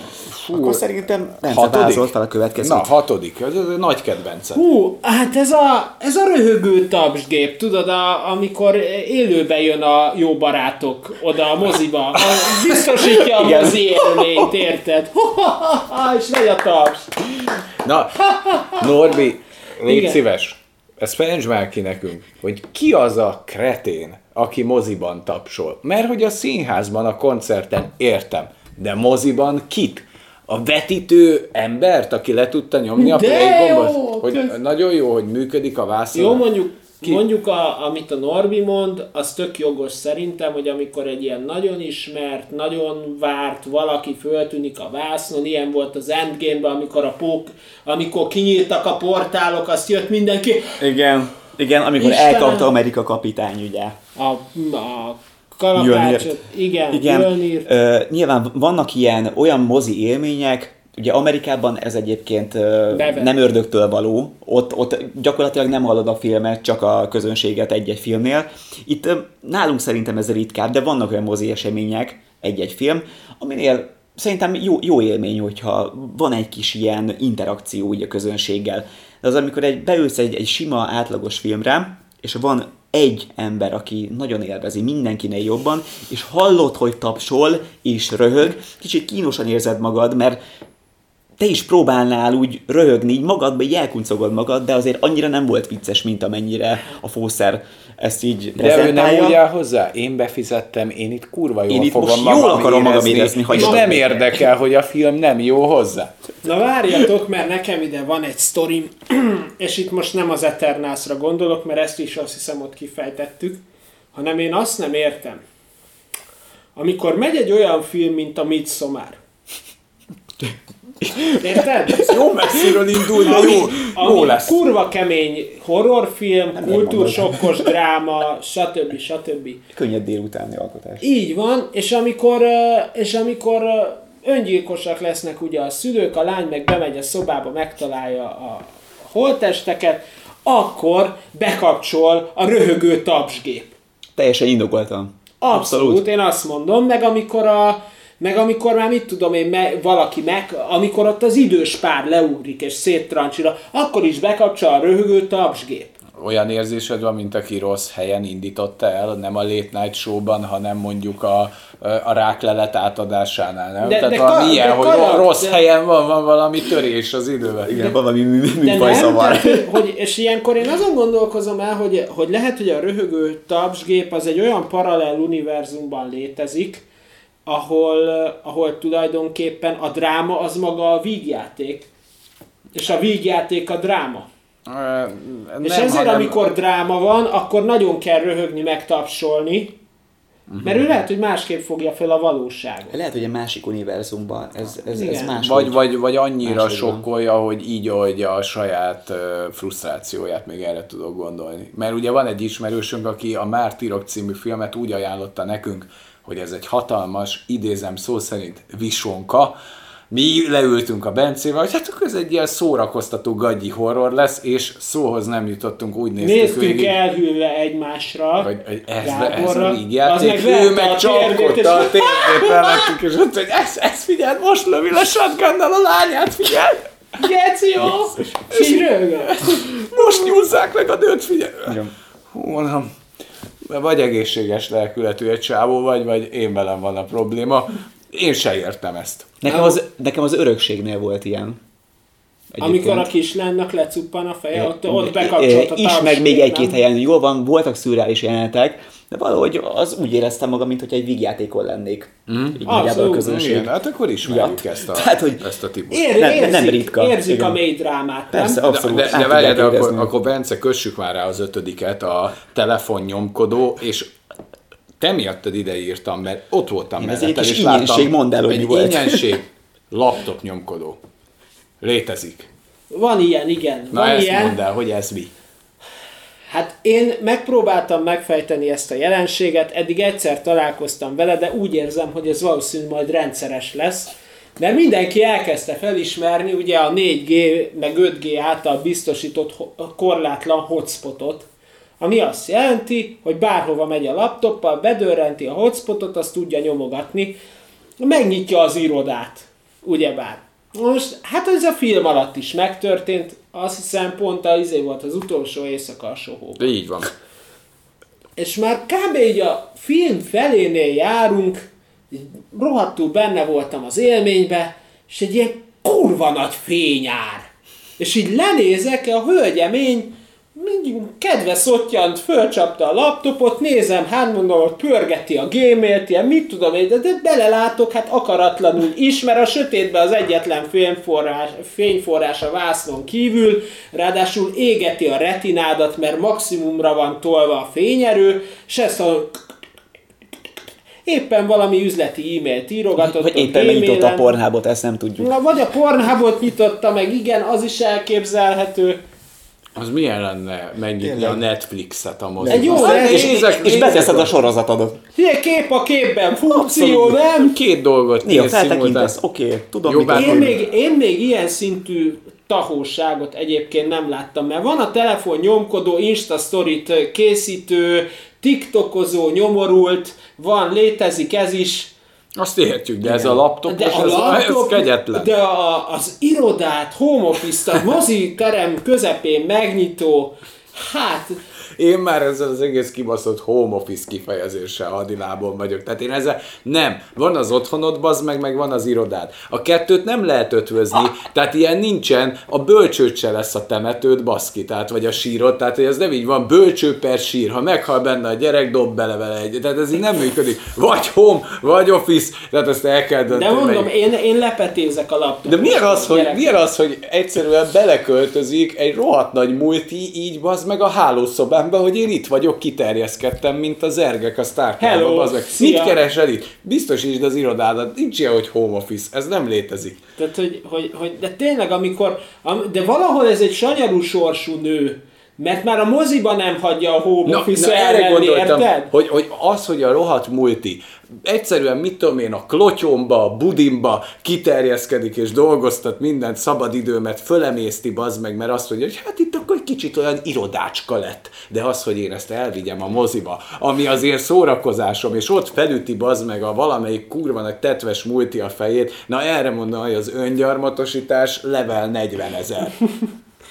Akkor szerintem nem Hatodik? fel a következőt. Na, hatodik. Ez, ez nagy kedvencem. Hú, hát ez a, ez a röhögő tapsgép, tudod, a, amikor élőbe jön a jó barátok oda a moziba, a, biztosítja a Igen. mozi élményt, érted? és megy a taps. Na, Norbi, légy Igen. szíves. ezt fejtsd már ki nekünk, hogy ki az a kretén, aki moziban tapsol. Mert hogy a színházban, a koncerten értem, de moziban kit? A vetítő embert, aki le tudta nyomni a De play gombot? jó, Hogy kösz- nagyon jó, hogy működik a vászon. Jó, mondjuk, Ki? mondjuk a, amit a Norbi mond, az tök jogos szerintem, hogy amikor egy ilyen nagyon ismert, nagyon várt valaki föltűnik a vásznon, ilyen volt az Endgame-ben, amikor a pók, amikor kinyíltak a portálok, azt jött mindenki, Igen. Igen, amikor Istenem! elkapta Amerika kapitány, ugye. a, a kalapácsot, igen, Igen, ö, nyilván vannak ilyen olyan mozi élmények, ugye Amerikában ez egyébként Bevett. nem ördögtől való, ott, ott gyakorlatilag nem hallod a filmet, csak a közönséget egy-egy filmnél. Itt nálunk szerintem ez ritkább, de vannak olyan mozi események, egy-egy film, aminél szerintem jó, jó élmény, hogyha van egy kis ilyen interakció úgy a közönséggel. De az, amikor egy, beülsz egy, egy sima, átlagos filmre, és van egy ember, aki nagyon élvezi mindenkinél jobban, és hallod, hogy tapsol és röhög, kicsit kínosan érzed magad, mert te is próbálnál úgy röhögni, így magadba, így elkuncogod magad, de azért annyira nem volt vicces, mint amennyire a fószer ezt így De ő nem úgy áll hozzá, én befizettem, én itt kurva jól Én itt fogom most magam jól akarom magam érezni, érezni, és nem érdekel, hogy a film nem jó hozzá. Na várjatok, mert nekem ide van egy sztorim, és itt most nem az Eternalsra gondolok, mert ezt is azt hiszem ott kifejtettük, hanem én azt nem értem. Amikor megy egy olyan film, mint a Midsommar. Érted? Jó messziről indul, de Ami, jó, jó ami lesz. kurva kemény horrorfilm, mondod. kultúrsokkos dráma, stb. stb. Könnyed délutáni alkotás. Így van, és amikor, és amikor öngyilkosak lesznek ugye a szülők, a lány meg bemegy a szobába, megtalálja a holtesteket, akkor bekapcsol a röhögő tapsgép. Teljesen indokoltam. Abszolút, Abszolút. én azt mondom, meg amikor a meg amikor már mit tudom én, me, valaki meg, amikor ott az idős pár leugrik és széttrancsira, akkor is bekapcsol a röhögő tapsgép. Olyan érzésed van, mint aki rossz helyen indította el, nem a Late Night Show-ban, hanem mondjuk a, a ráklelet átadásánál, nem? De- Tehát de valami ka- ilyen, de hogy karakter- rossz helyen van, van valami törés az időben. Igen, valami De műfajszavar. tehát, hogy, hogy, és ilyenkor én azon gondolkozom el, hogy, hogy lehet, hogy a röhögő tapsgép az egy olyan paralel univerzumban létezik, ahol, eh, ahol tulajdonképpen a dráma az maga a vígjáték, és a vígjáték a dráma. És nem, ezért, hanem- amikor dráma van, akkor nagyon kell röhögni, meg tapsolni, mert ő lehet, hogy másképp fogja fel a valóságot. Lehet, hogy a másik univerzumban ez, ez, ez más. Vagy, vagy, vagy annyira máshogy van. sokkolja, hogy így oldja a saját ö, frusztrációját, még erre tudok gondolni. Mert ugye van egy ismerősünk, aki a Mártírok című filmet úgy ajánlotta nekünk, hogy ez egy hatalmas, idézem szó szerint, visonka, mi leültünk a Bencével, hogy hát akkor ez egy ilyen szórakoztató gagyi horror lesz, és szóhoz nem jutottunk, úgy néztük Néztünk végig, elhűlve egymásra. hogy, hogy ez, ez Gáborra. a Az vígjáték, meg ő meg csapkodta a térdét mellettük, és ott, hogy ez, ez figyeld, most lövi le shotgunnal a lányát, figyeld! Geci, jó! És. Most nyúzzák meg a dőt, figyelj! Igen. Hú, mondom, vagy egészséges lelkületű egy csávó vagy, vagy én velem van a probléma. Én se értem ezt. Nekem az, nekem az örökségnél volt ilyen. Amikor a kislánynak lecuppan a feje, ott, ott Ö, bekapcsolt a Is, meg még egy-két helyen jól van, voltak szürreális jelenetek, de valahogy az úgy éreztem magam, mint hogy egy vígjátékon lennék. Mm. Így nagyjából a Abszolút. közönség. Igen, hát akkor ismerjük Ja. ezt a, Tehát, hogy- ezt a típust. Ér, Nem- érzik, nem ritka. Érzik Igen. a mély drámát, Persze, abszolút. De, de várjál, de akkor, akkor Bence, kössük már rá az ötödiket, a telefonnyomkodó, és te miattad ide írtam, mert ott voltam kis és láttam, mondd el, hogy egy volt. ingyensség, laptop nyomkodó. Létezik. Van ilyen, igen. Na van ezt ilyen. mondd el, hogy ez mi. Hát én megpróbáltam megfejteni ezt a jelenséget, eddig egyszer találkoztam vele, de úgy érzem, hogy ez valószínűleg majd rendszeres lesz, mert mindenki elkezdte felismerni ugye a 4G meg 5G által biztosított korlátlan hotspotot, ami azt jelenti, hogy bárhova megy a laptoppal, bedörrenti a hotspotot, azt tudja nyomogatni, megnyitja az irodát, ugyebár. Most, hát ez a film alatt is megtörtént, azt hiszem pont az izé volt az utolsó éjszaka a sohóban. Így van. És már kb. így a film felénél járunk, így rohadtul benne voltam az élménybe, és egy ilyen kurva nagy fényár. És így lenézek, a hölgyemény, kedve szottyant, fölcsapta a laptopot, nézem, hát mondom, hogy pörgeti a gmail ilyen mit tudom én, de, de belelátok, hát akaratlanul is, mert a sötétben az egyetlen fényforrás, fényforrás a vásznon kívül, ráadásul égeti a retinádat, mert maximumra van tolva a fényerő, se szó, éppen valami üzleti e-mailt írogatott. Vagy éppen megnyitott a pornhábot, ezt nem tudjuk. Na, vagy a pornhábot nyitotta meg, igen, az is elképzelhető. Az milyen lenne megnyitni Tényleg. a Netflixet a Egy moziban? jó, Hát És, nézek- és beteszed a sorozatodot. Ilyen kép a képben, funkció, Abszolút. nem? Két dolgot Néha feltekintesz, oké, tudom, Jó. Én még, én még ilyen szintű tahóságot egyébként nem láttam, mert van a telefon nyomkodó, Insta Story-t készítő, TikTokozó, nyomorult, van, létezik ez is, Azt értjük, de ez a laptop, de ez, a ez laptop, kegyetlen. de a, az irodát, home office mozi terem közepén megnyitó, hát Én már ezzel az egész kibaszott home office kifejezéssel hadilábon vagyok. Tehát én ezzel nem. Van az otthonod, bazd meg, meg van az irodád. A kettőt nem lehet ötvözni, tehát ilyen nincsen, a bölcsőt se lesz a temetőd, baszki, tehát vagy a sírod, tehát hogy ez nem így van, bölcső per sír, ha meghal benne a gyerek, dob bele vele egy. Tehát ez így nem működik. Vagy home, vagy office, tehát ezt el kell de dönteni. mondom, melyik. én, én lepetézek a laptopot. De milyen az, hogy, milyen az, hogy egyszerűen beleköltözik egy rohadt nagy multi, így bazd meg a hálószobámba, hogy én itt vagyok, kiterjeszkedtem, mint az ergek a Starkában, bazd meg. szia. Mit keresel itt? Biztosítsd az irodádat, nincs ilyen, hogy home office, ez nem létezik. Tehát, hogy, hogy, hogy, de tényleg, amikor, am- de valahol ez egy sanyarú sorsú nő, mert már a moziba nem hagyja a home office erre elmenni, gondoltam, érted? hogy, hogy az, hogy a rohadt multi egyszerűen, mit tudom én, a klotyomba, a budimba kiterjeszkedik és dolgoztat mindent, szabadidőmet fölemészti, bazd meg, mert azt mondja, hogy hát itt akkor egy kicsit olyan irodácska lett. De az, hogy én ezt elvigyem a moziba, ami azért szórakozásom, és ott felüti bazd meg a valamelyik kurva nagy tetves multi a fejét, na erre mondom, hogy az öngyarmatosítás level 40 ezer.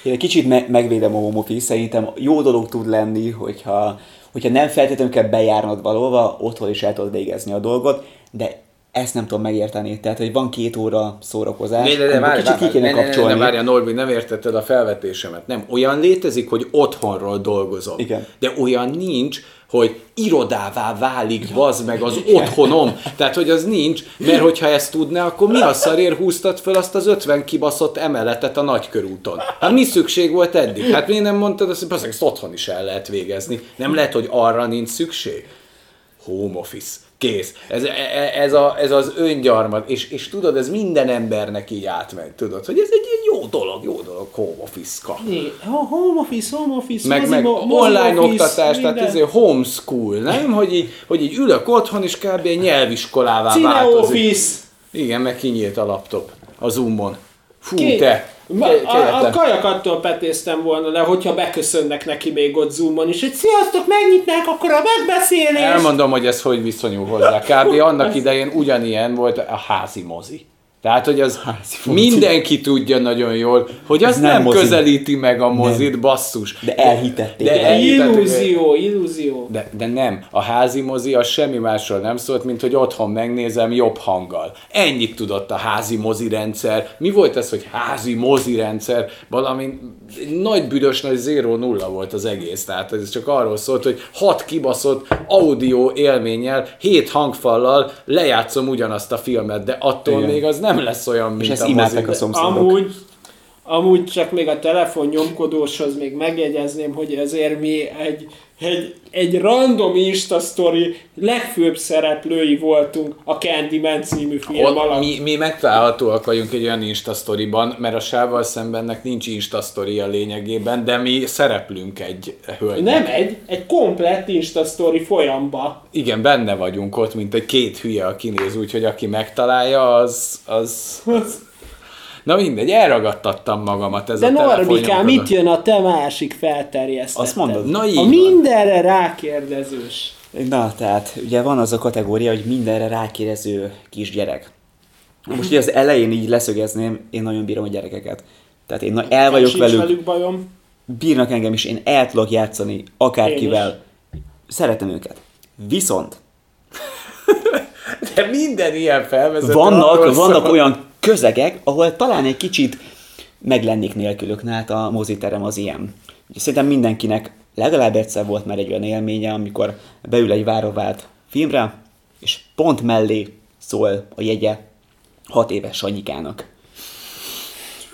Én egy kicsit me- megvédem a home office, szerintem jó dolog tud lenni, hogyha, hogyha nem feltétlenül kell bejárnod valóva, otthon is el tudod végezni a dolgot, de ezt nem tudom megérteni. Tehát, hogy van két óra szórakozás, Ne, ne, ne, várj, kicsit ki kéne ne, ne, ne, kapcsolni. ne, várjál, Norbi, nem értetted a felvetésemet. Nem, olyan létezik, hogy otthonról dolgozom. Igen. De olyan nincs, hogy irodává válik, bazd meg az otthonom. Tehát, hogy az nincs, mert hogyha ezt tudná, akkor mi a szarért húztad fel azt az 50 kibaszott emeletet a nagykörúton? Hát mi szükség volt eddig? Hát miért nem mondtad azt, hogy ezt otthon is el lehet végezni? Nem lehet, hogy arra nincs szükség? home office. Kész. Ez, e- ez, a, ez az öngyarmat, és, és tudod, ez minden embernek így átmegy, tudod, hogy ez egy ilyen jó dolog, jó dolog, home office-ka. Home office, home office, Meg, meg online office, oktatás, tehát minden. ez homeschool, nem? Hogy így, hogy így ülök otthon, és kb. egy nyelviskolává Cine változik. office. Igen, meg kinyílt a laptop a Zoomon. Fú, Ki- te! A, a kajakattól petéztem volna le, hogyha beköszönnek neki még ott zoomon is, hogy sziasztok, megnyitnák akkor a megbeszélést. Elmondom, hogy ez hogy viszonyul hozzá. Kb. annak idején ugyanilyen volt a házi mozi. Tehát, hogy az mozi. mindenki tudja nagyon jól, hogy az Ez nem, nem közelíti meg a mozit, basszus. De elhitették. De De el- Illúzió, illúzió. De, de nem, a házi mozi az semmi másról nem szólt, mint hogy otthon megnézem jobb hanggal. Ennyit tudott a házi mozi rendszer. Mi volt ez, hogy házi mozi rendszer? Valami nagy büdös nagy 0-0 volt az egész. Tehát ez csak arról szólt, hogy hat kibaszott audio élménnyel, hét hangfallal lejátszom ugyanazt a filmet, de attól Igen. még az nem lesz olyan, mint és ezt a imádták a szomszédok. Amúgy, amúgy csak még a telefon nyomkodóshoz még megjegyezném, hogy ezért mi egy, egy, egy random Insta story legfőbb szereplői voltunk a Candyman című film Ott alatt. mi, mi megtalálhatóak vagyunk egy olyan Insta sztoriban, mert a sával szembennek nincs Insta sztori a lényegében, de mi szereplünk egy hölgynek. Nem egy, egy komplett Insta story folyamba. Igen, benne vagyunk ott, mint egy két hülye, aki néz, úgyhogy aki megtalálja, az... az... Na mindegy, elragadtattam magamat ez De a telefonnyomkodó. mit jön a te másik felterjesztetted? Azt mondod? Na így A van. mindenre rákérdezős. Na, tehát ugye van az a kategória, hogy mindenre rákérdező kisgyerek. Most ugye az elején így leszögezném, én nagyon bírom a gyerekeket. Tehát én el vagyok Sincs velük, velük bajom. bírnak engem is, én el tudok játszani akárkivel. Szeretem őket. Viszont De minden ilyen felvezető vannak, vannak olyan közegek, ahol talán egy kicsit meglennék nélkülük, hát a moziterem az ilyen. Szerintem mindenkinek legalább egyszer volt már egy olyan élménye, amikor beül egy várovált filmre, és pont mellé szól a jegye hat éves Sanyikának.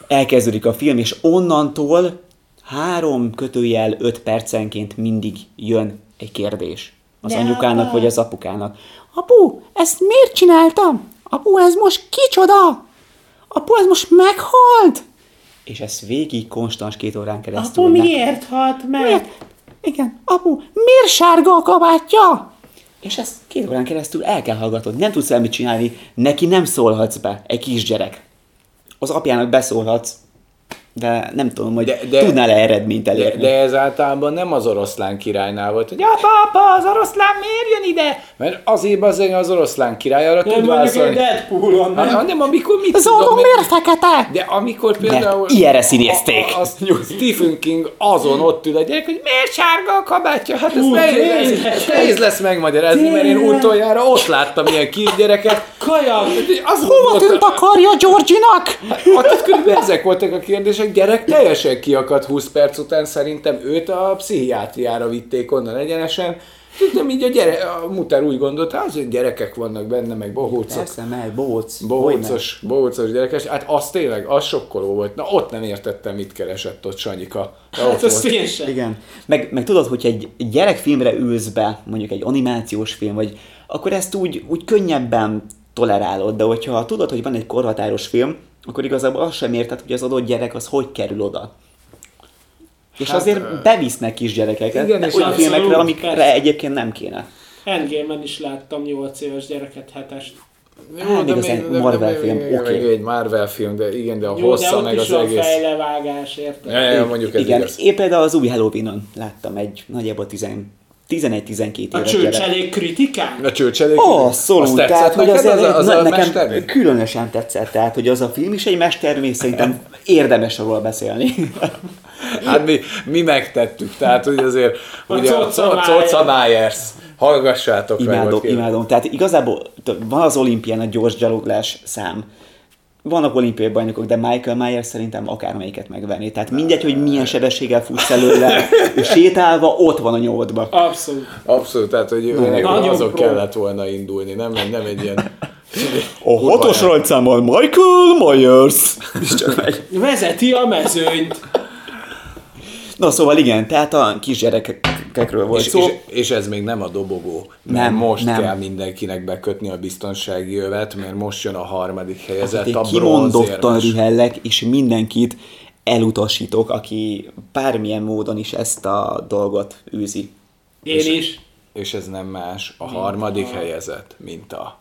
Elkezdődik a film, és onnantól három kötőjel öt percenként mindig jön egy kérdés. Az De anyukának apa. vagy az apukának. Apu, ezt miért csináltam? Apu, ez most kicsoda? Apu, ez most meghalt? És ez végig konstans két órán keresztül. Apu meg- miért halt meg? Miért? Igen, apu, miért sárga a kabátja? És ezt két órán keresztül el kell hallgatod, nem tudsz el mit csinálni, neki nem szólhatsz be, egy kisgyerek. Az apjának beszólhatsz, de nem tudom, hogy De- de, de- de, tudnál-e eredményt De, elérni. de ez általában nem az oroszlán királynál volt, hogy apa, apa, az oroszlán miért jön ide? Mert azért az, az oroszlán király arra Nem tud válaszolni. Deadpoolon, Ha- nem? Hanem amikor mit Az tudom miért fekete? De amikor például... ilyenre színezték. A, a, a Stephen King azon ott ül a gyerek, hogy miért sárga a kabátja? Hát ez nehéz, lesz, nehéz lesz megmagyarázni, mert én utoljára ott láttam ilyen kisgyereket. Kajak! Az Hova tűnt a karja Georginak? Hát körülbelül ezek voltak a kérdések, gyerek teljesen kiakadt 20 perc után, szerintem őt a pszichiátriára vitték onnan egyenesen. Tudtam így a, gyere, a muter úgy gondolta, az, hogy gyerekek vannak benne, meg bohócok. Persze, meg, bóc. Bohócos, bohócos gyerekes, hát az tényleg, az sokkoló volt. Na ott nem értettem, mit keresett ott Sanyika. De Hát volt. én sem. Igen. Meg, meg tudod, hogy egy gyerekfilmre ülsz be, mondjuk egy animációs film, vagy akkor ezt úgy, úgy könnyebben tolerálod, de hogyha tudod, hogy van egy korhatáros film, akkor igazából azt sem érted, hogy az adott gyerek az hogy kerül oda. És Hát, azért bevisznek kisgyerekeket, igen, de és olyan filmekre, amikre persze. egyébként nem kéne. Endgame-en is láttam 8 éves gyereket, hetest. Hát, még az egy Marvel film, igen, oké. igen, egy Marvel film, de igen, de a Jó, de hossza ott meg is az van egész. fejlevágás, érted? Ja, ja, mondjuk ez Igen, igaz. én például az új Halloween-on láttam egy nagyjából 10 11-12 A éves gyerek. csőcselék kritikán? A csőcselék? Abszolút, Azt tehát hogy az a, az na, a nekem mestermű? különösen tetszett, tehát hogy az a film is egy mestermű, szerintem érdemes róla beszélni. Hát mi, mi megtettük, tehát hogy azért A ugye a Coca Myers. Hallgassátok meg. imádom, ott kérem. imádom. Tehát igazából van az olimpián a gyors gyaloglás szám. Vannak olimpiai bajnokok, de Michael Myers szerintem akármelyiket megvenni. Tehát mindegy, hogy milyen sebességgel futsz előle, ő sétálva ott van a nyolcba. Abszolút. Abszolút, tehát hogy pro. kellett volna indulni, nem, nem egy ilyen... A hatos rajtszámmal Michael Myers. És csak. Vezeti a mezőnyt. Na szóval igen, tehát a kisgyerekekről volt És, szó. és, és ez még nem a dobogó, mert Nem, most nem. kell mindenkinek bekötni a biztonsági jövet, mert most jön a harmadik helyezett, Én a kimondottan rühellek, és mindenkit elutasítok, aki bármilyen módon is ezt a dolgot űzi. Én is. És ez nem más, a harmadik helyezett, mint a...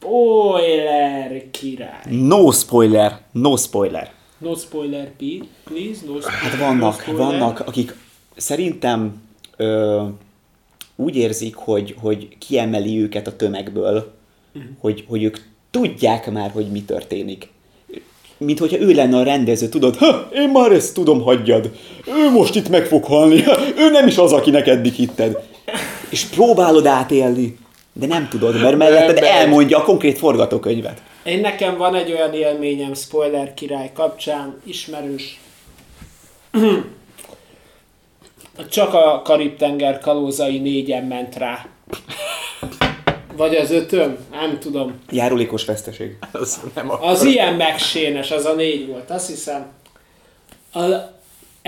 Spoiler király. No spoiler, no spoiler. No spoiler, please. No spoiler. Hát no vannak, spoiler. vannak, akik szerintem ö, úgy érzik, hogy, hogy kiemeli őket a tömegből, hogy, hogy ők tudják már, hogy mi történik. Mint hogyha ő lenne a rendező, tudod, ha, én már ezt tudom, hagyjad. Ő most itt meg fog halni, ha, ő nem is az, akinek eddig hitted. És próbálod átélni, de nem tudod, mert melletted elmondja a konkrét forgatókönyvet. Én nekem van egy olyan élményem spoiler király kapcsán, ismerős. Csak a Karib-tenger kalózai négyen ment rá. Vagy az ötöm? Nem tudom. Járulékos veszteség. Az nem a... Az ilyen megsénes, az a négy volt, azt hiszem. A,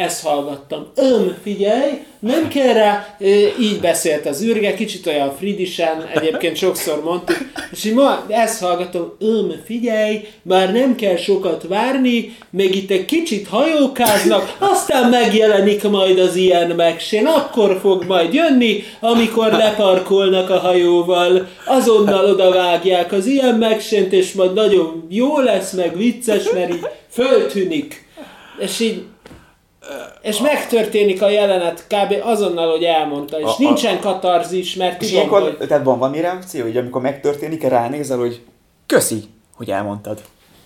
ezt hallgattam. Öm, figyelj, nem kell rá, így beszélt az űrge, kicsit olyan fridisen, egyébként sokszor mondtuk, és így ma ezt hallgatom, öm, figyelj, már nem kell sokat várni, még itt egy kicsit hajókáznak, aztán megjelenik majd az ilyen megsén, akkor fog majd jönni, amikor leparkolnak a hajóval, azonnal odavágják az ilyen megsént, és majd nagyon jó lesz, meg vicces, mert így föltűnik. És így és megtörténik a jelenet kb. azonnal, hogy elmondta, és A- a- nincsen katarzis, mert És tudom, ilyenkor, hogy... tehát van valami reakció, hogy amikor megtörténik, ránézel, hogy köszi, hogy elmondtad.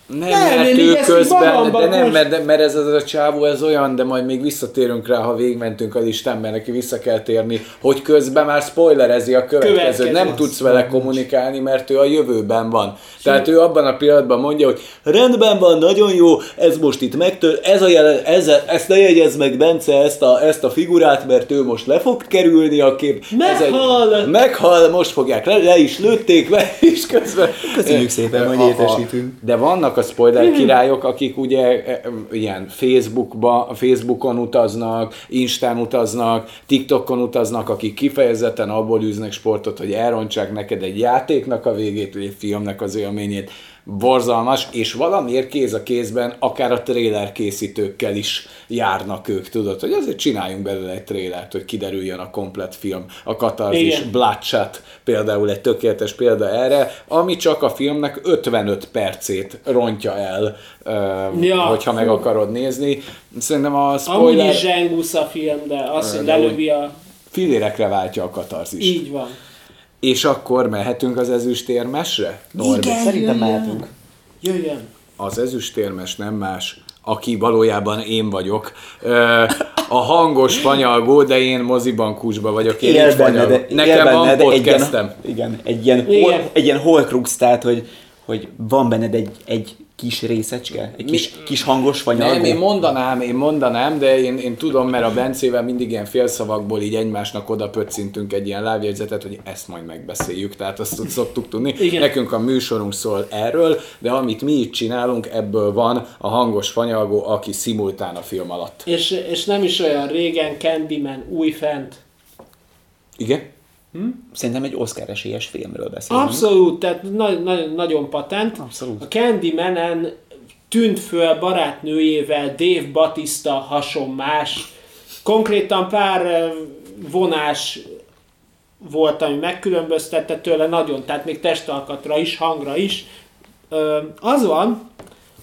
Nem, Nem, mert ő közben, de nem, mert, mert ez az a csávó, ez olyan, de majd még visszatérünk rá, ha végigmentünk a listán, mert neki vissza kell térni, hogy közben már spoilerezi a következőt. Következő. Nem tudsz vele kommunikálni, mert ő a jövőben van. Tehát ő abban a pillanatban mondja, hogy rendben van, nagyon jó, ez most itt megtör, ez a jelen, ez, ezt ne jegyezd meg, Bence, ezt a, ezt a figurát, mert ő most le fog kerülni a kép. Ez egy- Meghal! meghal, most fogják, le, le is lőtték, le is közben. Köszönjük szépen, hogy értesítünk. De vannak a spoiler királyok, akik ugye e, e, ilyen Facebookba, Facebookon utaznak, Instán utaznak, TikTokon utaznak, akik kifejezetten abból űznek sportot, hogy elrontsák neked egy játéknak a végét, vagy egy filmnek az élményét. Borzalmas, és valamiért kéz a kézben akár a trailer készítőkkel is járnak ők, tudod, hogy azért csináljunk belőle egy trailert, hogy kiderüljön a komplet film, a katarzis. Bloodshot például egy tökéletes példa erre, ami csak a filmnek 55 percét rontja el, ja, hogyha meg akarod nézni. Szerintem a Amúgy spoiler is zsengusz a film, de az, hogy lelövi a... filérekre váltja a katarzis. Így van. És akkor mehetünk az ezüstérmesre? Norbi? Szerintem mehetünk. Jöjjön. Az ezüstérmes nem más, aki valójában én vagyok. A hangos fanyalgó, de én moziban kusba vagyok. Én Él benne, Nekem van de egy podcastem. ilyen, igen, egy ilyen, Igen. hol, egy ilyen holkrux, tehát, hogy, hogy van benned egy, egy kis részecske, egy kis, kis hangos fanyalgó. Nem, én mondanám, én mondanám, de én, én tudom, mert a Bencével mindig ilyen félszavakból így egymásnak oda pöccintünk egy ilyen lábjegyzetet, hogy ezt majd megbeszéljük, tehát azt szoktuk tudni. Igen. Nekünk a műsorunk szól erről, de amit mi itt csinálunk, ebből van a hangos fanyalgó, aki szimultán a film alatt. És, és nem is olyan régen Candyman újfent. Igen? Szerintem egy Oscar esélyes filmről beszélünk. Abszolút, tehát na- na- nagyon patent. Abszolút. A Candyman-en tűnt föl barátnőjével Dave Batista hasonmás. Konkrétan pár vonás volt, ami megkülönböztette tőle nagyon, tehát még testalkatra is, hangra is. Az van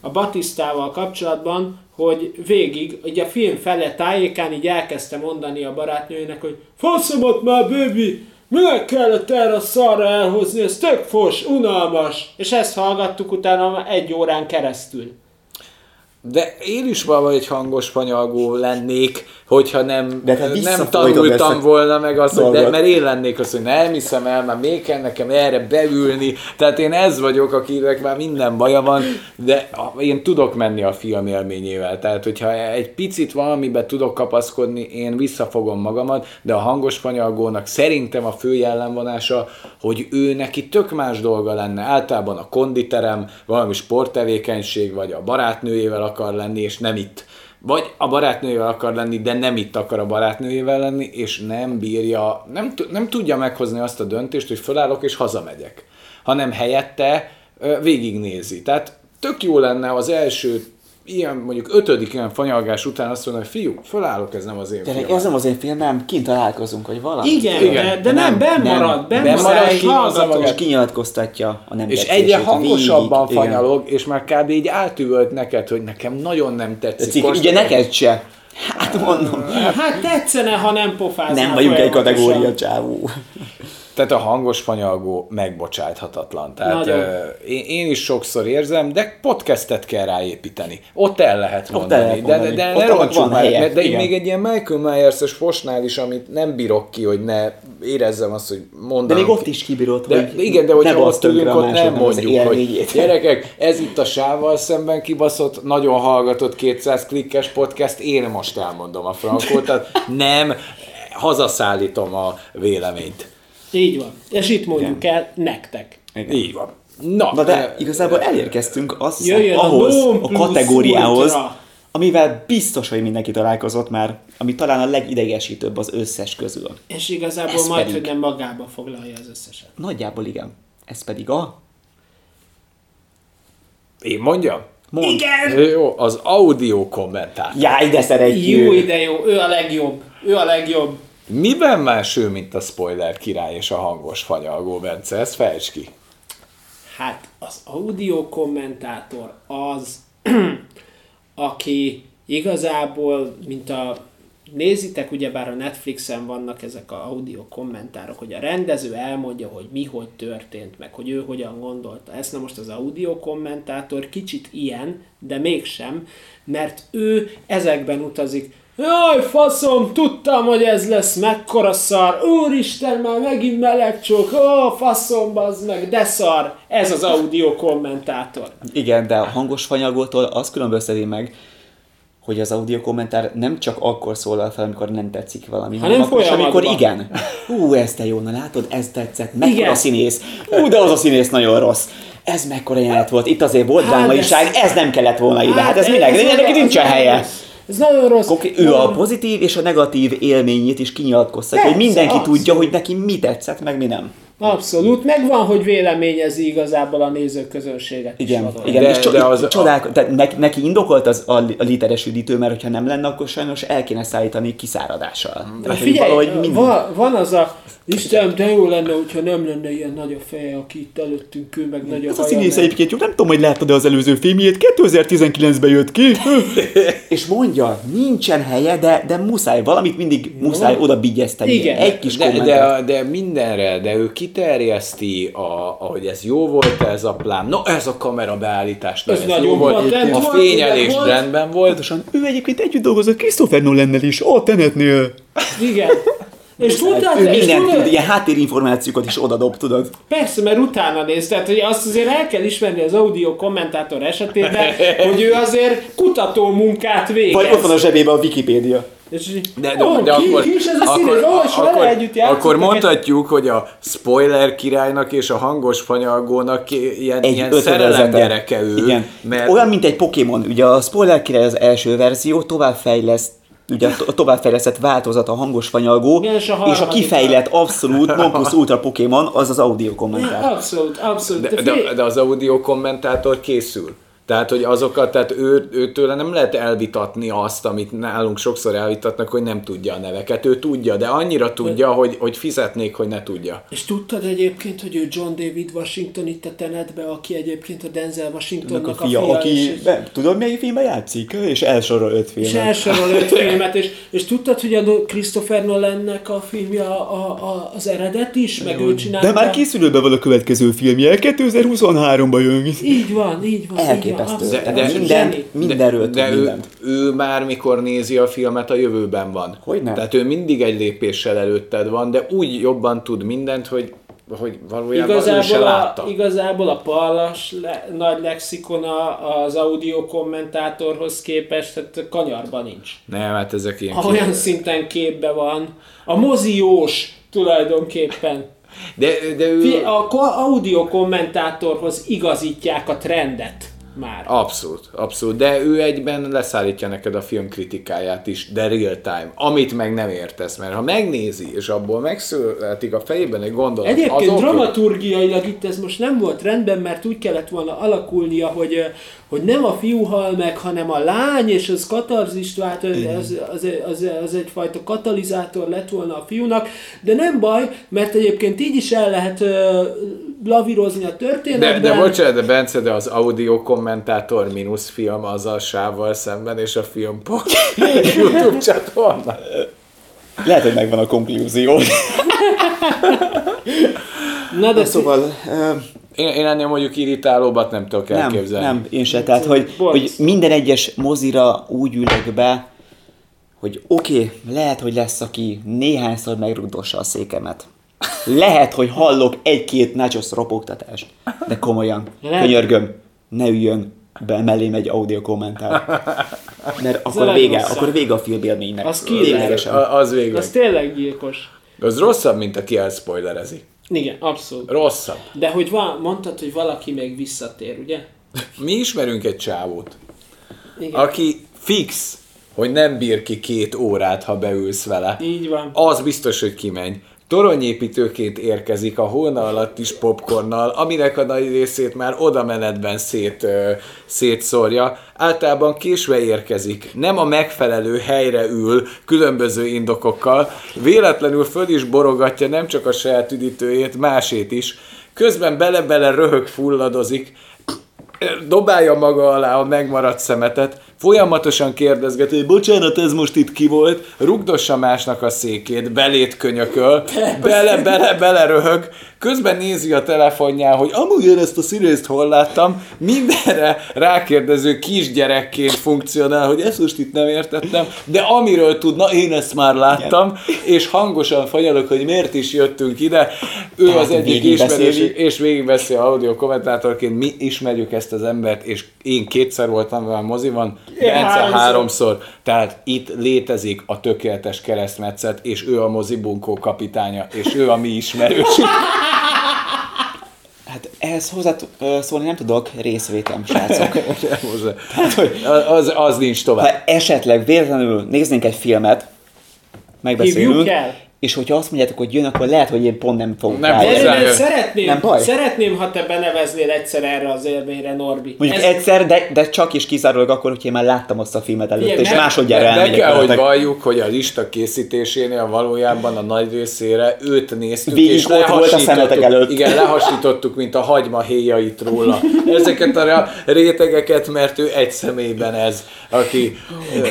a Batistával kapcsolatban, hogy végig, ugye a film fele tájékán így elkezdte mondani a barátnőjének, hogy faszomat már, baby, minek kellett erre a szarra elhozni, ez tök fos, unalmas. És ezt hallgattuk utána egy órán keresztül. De én is valahogy egy hangos fanyalgó lennék, hogyha nem, De te nem tanultam volna meg azt, hogy de, mert én lennék az, hogy nem hiszem el, már még kell nekem erre beülni. Tehát én ez vagyok, akinek már minden baja van, de én tudok menni a film élményével. Tehát, hogyha egy picit valamibe tudok kapaszkodni, én visszafogom magamat, de a hangos fanyalgónak szerintem a fő jellemvonása, hogy ő neki tök más dolga lenne. Általában a konditerem, valami sporttevékenység, vagy a barátnőjével akar lenni, és nem itt. Vagy a barátnőjével akar lenni, de nem itt akar a barátnőjével lenni, és nem bírja, nem, nem tudja meghozni azt a döntést, hogy fölállok és hazamegyek. Hanem helyette végignézi. Tehát tök jó lenne az első ilyen mondjuk ötödik ilyen fanyalgás után azt mondani, hogy fiú, fölállok, ez nem az én Tényleg ez nem az én filmem, kint találkozunk, vagy valami. Igen, Igen. de, de nem, benn nem, marad, benn benn marad, marad, és kinyilatkoztatja a nem És egyre hangosabban végig. Igen. fanyalog, és már kb. így átüvölt neked, hogy nekem nagyon nem tetszik. Most- ugye neked se. Hát mondom, Hát tetszene, ha nem pofáznál nem vagyunk egy kategória csávó. Tehát a hangos fanyalgó megbocsáthatatlan. Tehát Nagyon. én, én is sokszor érzem, de podcastet kell ráépíteni. Ott el lehet mondani. el lehet de, de, mondani. de Ott ne annak roncsuk van már, helye. de Igen. még egy ilyen Michael Myers-es fosnál is, amit nem bírok ki, hogy ne érezzem azt, hogy De mondanám. még ott is kibírod, de, hogy igen, de hogyha ott ülünk, ott nem mondjuk, hogy gyerekek, ez itt a sávval szemben kibaszott, nagyon hallgatott 200 klikkes podcast, én most elmondom a frankót, tehát nem, hazaszállítom a véleményt. Így van. És itt mondjuk el nektek. Igen. Így van. Na, Na de igazából elérkeztünk azt hiszem, a ahhoz, a plus kategóriához, ultra. amivel biztos, hogy mindenki találkozott már, ami talán a legidegesítőbb az összes közül. És igazából Ez majd, pedig. hogy nem magába foglalja az összeset. Nagyjából igen. Ez pedig a... én mondjam? Mond. Igen! Jó, az audio kommentár. Jaj, de szeretjük! Jó, de jó. Ő a legjobb. Ő a legjobb. Miben más ő, mint a spoiler király és a hangos fanyalgó, Bence? Ezt fejtsd ki. Hát az audio kommentátor az, aki igazából, mint a nézitek, ugyebár a Netflixen vannak ezek a audio kommentárok, hogy a rendező elmondja, hogy mi hogy történt, meg hogy ő hogyan gondolta ezt. Na most az audio kommentátor kicsit ilyen, de mégsem, mert ő ezekben utazik. Jaj, faszom, tudtam, hogy ez lesz, mekkora szar, úristen, már megint melegcsók, ó, faszom, bazd meg, de szar, ez az audio kommentátor. Igen, de a hangos fanyagótól azt különbözteti meg, hogy az audio kommentár nem csak akkor szólal fel, amikor nem tetszik valami, Hanem akkor is, amikor igen. Hú, ez te jó, na látod, ez tetszett, mekkora Igen. színész. Hú, de az a színész nagyon rossz. Ez mekkora jelenet volt, itt azért volt Hát drámaiság, ez- nem kellett volna ide, hát ez minek, nagyon- neki nincsen helye. rossz. Ez nagyon rossz. Konkrét, ő a pozitív és a negatív élményét is kinyilatkoztatja, hogy mindenki abszolút. tudja, hogy neki mi tetszett, meg mi nem. Abszolút, megvan, hogy véleményezi igazából a nézőközönséget is Igen, vadon. igen De- és cso- de az- csodálko- tehát neki, neki indokolt az a, a literes üdítő, mert hogyha nem lenne, akkor sajnos el kéne szállítani kiszáradással. Tehát, hogy Figyelj, valahogy mind... van, van az a, Isten, de jó lenne, hogyha nem lenne ilyen nagy a feje, aki itt előttünk ül, meg nagy a Ez a színész meg- egyébként, jó, nem tudom, hogy láttad az előző filmjét, 2019-ben jött ki. és mondja, nincsen helye, de, de muszáj, valamit mindig muszáj oda bigyezteni. Igen. Egy kis De, kommentet. de, de mindenre, de ő kiterjeszti, a, ahogy ez jó volt ez a plán. No, ez a kamerabeállítás, na, Ez ez, nagyon jó volt. patent A volt, fényelés volt. rendben volt. Pontosan, ő egyébként együtt dolgozott Christopher Nolannel is, a Tenetnél. Igen. És tudod, Ő és mindent, tudod, ilyen háttérinformációkat is odadob, tudod? Persze, mert utána néz, tehát hogy azt azért el kell ismerni az audio kommentátor esetében, hogy ő azért kutató munkát végez. Vagy ott van a zsebében a Wikipédia. És De, de, ó, de ki, akkor, ki is ez a akkor, színész? Ó, és akkor, együtt akkor mondhatjuk, hogy a spoiler királynak és a hangos fanyalgónak ki- ilyen, Egy ilyen szerelem gyereke ő. Igen. Mert Olyan, mint egy Pokémon. Ugye a spoiler király az első verzió, továbbfejleszt ugye a to- továbbfejlesztett változat a hangos fanyalgó, Igen, és a és a harmadik kifejlett abszolút non plus ultra Pokémon az az audio kommentár. Abszolút, abszolút. de, De, de, de az audio kommentátor készül. Tehát, hogy azokat, tehát ő, őtőle nem lehet elvitatni azt, amit nálunk sokszor elvitatnak, hogy nem tudja a neveket. Ő tudja, de annyira tudja, hogy, hogy fizetnék, hogy ne tudja. És tudtad egyébként, hogy ő John David Washington itt a Tenetbe, aki egyébként a Denzel Washingtonnak a fia, és, aki, nem, tudod melyik filmben játszik? És elsorol öt és filmet. elsorol öt filmet, és, és tudtad, hogy a Christopher Nolannek a filmje a, a, a, az eredet is, meg ő csinálta. De már készülőben van a következő filmje, 2023-ban jön. Így van, így van. Elképesztő. Van, De- de- Minden, mindenről de ő, mindent. ő már mikor nézi a filmet, a jövőben van. Hogy nem? Tehát ő mindig egy lépéssel előtted van, de úgy jobban tud mindent, hogy, hogy valójában ő se Igazából látta. a, igazából a pallas le, nagy lexikona az audio kommentátorhoz képest, tehát kanyarban nincs. Nem, hát ezek ilyen Olyan szinten képbe van. A moziós tulajdonképpen. De, de ő... A audio kommentátorhoz igazítják a trendet már. Abszolút, abszolút, de ő egyben leszállítja neked a film kritikáját is, de real time, amit meg nem értesz, mert ha megnézi, és abból megszületik a fejében egy gondolat, Egyébként az oké. dramaturgiailag itt ez most nem volt rendben, mert úgy kellett volna alakulnia, hogy, hogy nem a fiú hal meg, hanem a lány, és az katarzist vált, az, az, az, az egyfajta katalizátor lett volna a fiúnak, de nem baj, mert egyébként így is el lehet lavírozni a de, történetben. de bocsánat, de Bence, de az audio kommentátor mínusz film azzal sávval szemben, és a film pont YouTube csatorna. Lehet, hogy megvan a konklúzió. Na de Szóval, Én, én ennél mondjuk irritálóbbat nem tudok nem, elképzelni. nem, én se. Tehát, hogy, hogy minden egyes mozira úgy ülök be, hogy oké, okay, lehet, hogy lesz, aki néhányszor megrugdossa a székemet. Lehet, hogy hallok egy-két nachos ropogtatást, de komolyan, Lehet. könyörgöm, ne üljön be mellém egy audio kommentár. Mert akkor vége, legrosszabb. akkor vége a filmélménynek. Az. A- Az végleg. az tényleg gyilkos. Az rosszabb, mint aki elspoilerezi. Igen, abszolút. Rosszabb. De hogy van, mondtad, hogy valaki még visszatér, ugye? Mi ismerünk egy csávót, Igen. aki fix, hogy nem bír ki két órát, ha beülsz vele. Így van. Az biztos, hogy kimegy. Toronyépítőként érkezik a hóna alatt is popcornnal, aminek a nagy részét már oda menetben szét, ö, szétszórja. Általában késve érkezik, nem a megfelelő helyre ül, különböző indokokkal, véletlenül föl is borogatja nem csak a saját üdítőjét, másét is, közben bele-bele röhög fulladozik, dobálja maga alá a megmaradt szemetet, folyamatosan kérdezgeti, hogy bocsánat, ez most itt ki volt, rugdossa másnak a székét, belét könyököl, bele, bele, bele röhög, közben nézi a telefonján, hogy amúgy én ezt a színészt hol láttam, mindenre rákérdező kisgyerekként funkcionál, hogy ezt most itt nem értettem, de amiről tudna, én ezt már láttam, és hangosan fanyalok, hogy miért is jöttünk ide. Ő Tehát az egyik ismerős, és végigbeszél audio kommentátorként, mi ismerjük ezt az embert, és én kétszer voltam vele a moziban, Bence háromszor, tehát itt létezik a tökéletes keresztmetszet, és ő a mozibunkó kapitánya, és ő a mi ismerős. Hát ehhez hozzá szólni nem tudok, részvétem, srácok. Tehát, hogy az, az nincs tovább. Ha esetleg véletlenül néznénk egy filmet, megbeszélünk, és hogyha azt mondjátok, hogy jön, akkor lehet, hogy én pont nem fogok nem, rá. Nem, nem, szeretném, nem baj? szeretném, ha te beneveznél egyszer erre az élményre, Norbi. Mondjuk Ez... egyszer, de, de csak is kizárólag akkor, hogy én már láttam azt a filmet előtt, Igen, és másodjára elmegyek. De kell, hogy valljuk, hogy a lista készítésénél valójában a nagy részére őt néztük, Végig és ott volt a szemetek előtt. Igen, lehasítottuk, mint a hagyma héjait róla. Ezeket a rétegeket, mert ő egy személyben ez, aki...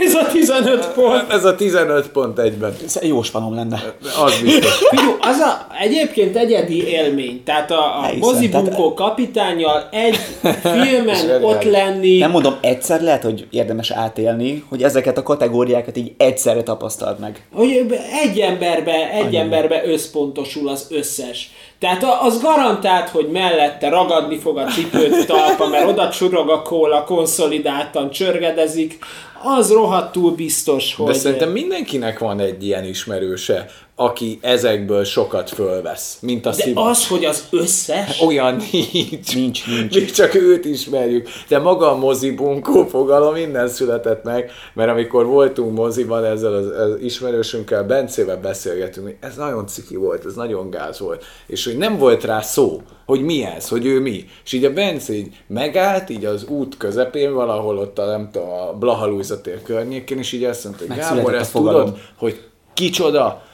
Ez a 15 pont. Ez a 15 pont egyben. Ez jó spanom lenne. Az biztos. Figyú, az a, egyébként egyedi élmény. Tehát a, a mozibunkó kapitányjal egy filmen ott lenni. Nem mondom, egyszer lehet, hogy érdemes átélni, hogy ezeket a kategóriákat így egyszerre tapasztald meg. Hogy egy emberbe, egy emberbe összpontosul az összes. Tehát az garantált, hogy mellette ragadni fog a cipőt talpa, mert oda csurog a kóla, konszolidáltan csörgedezik, az rohadtul biztos, hogy... De szerintem mindenkinek van egy ilyen ismerőse, aki ezekből sokat fölvesz, mint a De az, hogy az összes... Olyan nincs. Nincs, nincs. Mi csak őt ismerjük. De maga a mozibunkó fogalom innen született meg, mert amikor voltunk moziban ezzel az, az ismerősünkkel, Bencével beszélgetünk, hogy ez nagyon ciki volt, ez nagyon gáz volt, és hogy nem volt rá szó, hogy mi ez, hogy ő mi. És így a Bence így megállt, így az út közepén, valahol ott a, nem tudom, a Blaha tér környékén, és így azt mondta, hogy Gábor, ezt tudod, hogy kicsoda,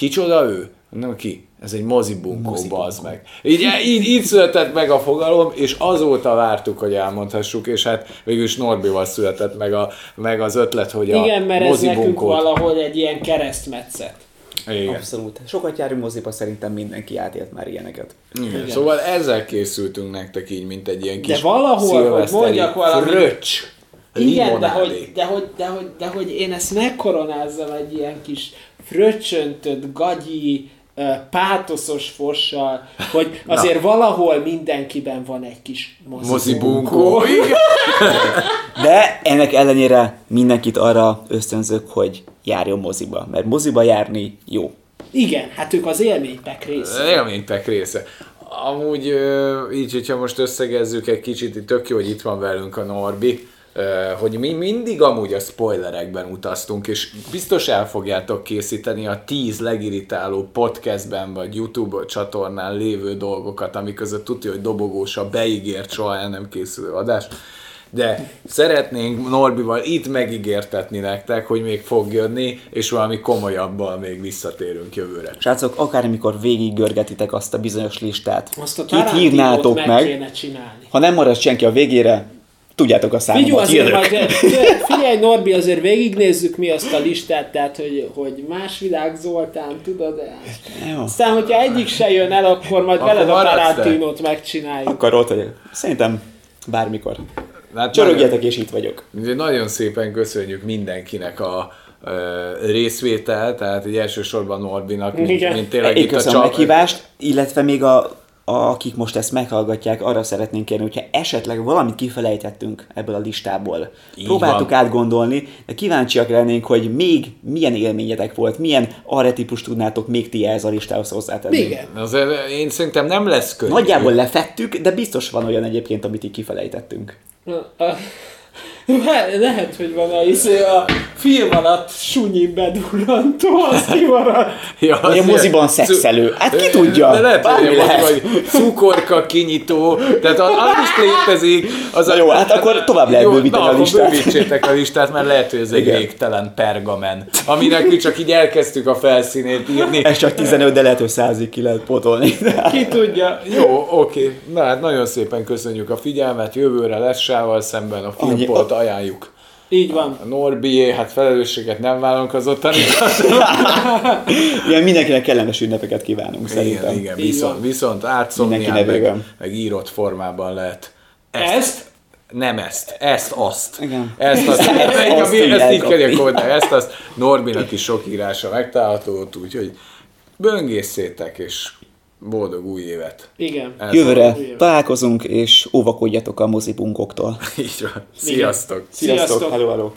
Kicsoda ő? Nem ki. Ez egy mozibunkó, mozi bazd meg. Így, így, így született meg a fogalom, és azóta vártuk, hogy elmondhassuk, és hát végül Norbival született meg, a, meg az ötlet, hogy a Igen, mert ez nekünk valahogy egy ilyen keresztmetszet. Igen. Abszolút. Sokat járunk moziba, szerintem mindenki átélt már ilyeneket. Igen. Igen. Szóval ezzel készültünk nektek így, mint egy ilyen kis De valahol, hogy mondjak valami... Fröccs. Igen, de hogy, de, hogy, de, hogy, de hogy én ezt megkoronázzam egy ilyen kis fröccsöntött, gagyi, pátoszos fossal, hogy azért Na. valahol mindenkiben van egy kis mozibunkó. De ennek ellenére mindenkit arra ösztönzök, hogy járjon moziba, mert moziba járni jó. Igen, hát ők az élménytek része. Élménytek része. Amúgy így, hogyha most összegezzük egy kicsit, tök jó, hogy itt van velünk a Norbi, hogy mi mindig amúgy a spoilerekben utaztunk, és biztos el fogjátok készíteni a tíz legirritáló podcastben vagy YouTube csatornán lévő dolgokat, amik között tudja, hogy dobogós a beígért, soha el nem készülő adás. De szeretnénk Norbival itt megígértetni nektek, hogy még fog jönni, és valami komolyabbal még visszatérünk jövőre. Srácok, akár amikor végig görgetitek azt a bizonyos listát, azt a kit hívnátok meg, meg ha nem marad senki a végére, tudjátok a számomat, figyelj, azért, figyelj Norbi, azért végignézzük mi azt a listát, tehát hogy, hogy más világ Zoltán, tudod Jó. Aztán, hogyha egyik se jön el, akkor majd veled a Tarantinót megcsináljuk. Akkor ott vagyok. Szerintem bármikor. Hát Csörögjetek, és itt vagyok. Nagyon szépen köszönjük mindenkinek a, részvétel, tehát egy elsősorban Norbinak, mint, mint tényleg Én itt a, a meghívást, illetve még a akik most ezt meghallgatják, arra szeretnénk kérni, hogyha esetleg valamit kifelejtettünk ebből a listából. Így Próbáltuk van. átgondolni, de kíváncsiak lennénk, hogy még milyen élményetek volt, milyen arretipus tudnátok még ti ehhez a listához hozzátenni. Igen. Azért én szerintem nem lesz könnyű. Nagyjából lefettük, de biztos van olyan egyébként, amit így kifelejtettünk. Lehet, hogy van a, izé, a film alatt sunyi bedurrantó, az kimaradt. ja, az Vagy a moziban szexelő. Hát ki tudja? De lehet, hogy lehet. Vagy cukorka kinyitó, tehát az, az is létezik. Az a, jó, hát akkor tovább lehet jó, bővíteni na, a listát. bővítsétek a listát, mert lehet, hogy ez egy végtelen pergamen, aminek mi csak így elkezdtük a felszínét írni. Ez csak 15, de lehet, hogy 100 ki lehet potolni. Ki tudja. Jó, oké. Na hát nagyon szépen köszönjük a figyelmet, jövőre lesz sával szemben a filmpolt ajánljuk. Így van. A Norbié, hát felelősséget nem vállalunk az ottani. Igen, mindenkinek kellemes ünnepeket kívánunk szerintem. igen, igen, Így viszont, van. viszont átszomnián, Mindenki meg, meg írott formában lehet. Ezt? Nem ezt, ezt, azt. Igen. Ezt, azt, ezt, Azt ezt, így ezt így kell kódolni. Ezt, azt Norbinak is sok írása megtalálható úgyhogy böngészétek, és boldog új évet. Igen. Ez Jövőre Igen. találkozunk, és óvakodjatok a mozibunkoktól. Így van. Sziasztok! Sziasztok. Hello, hello.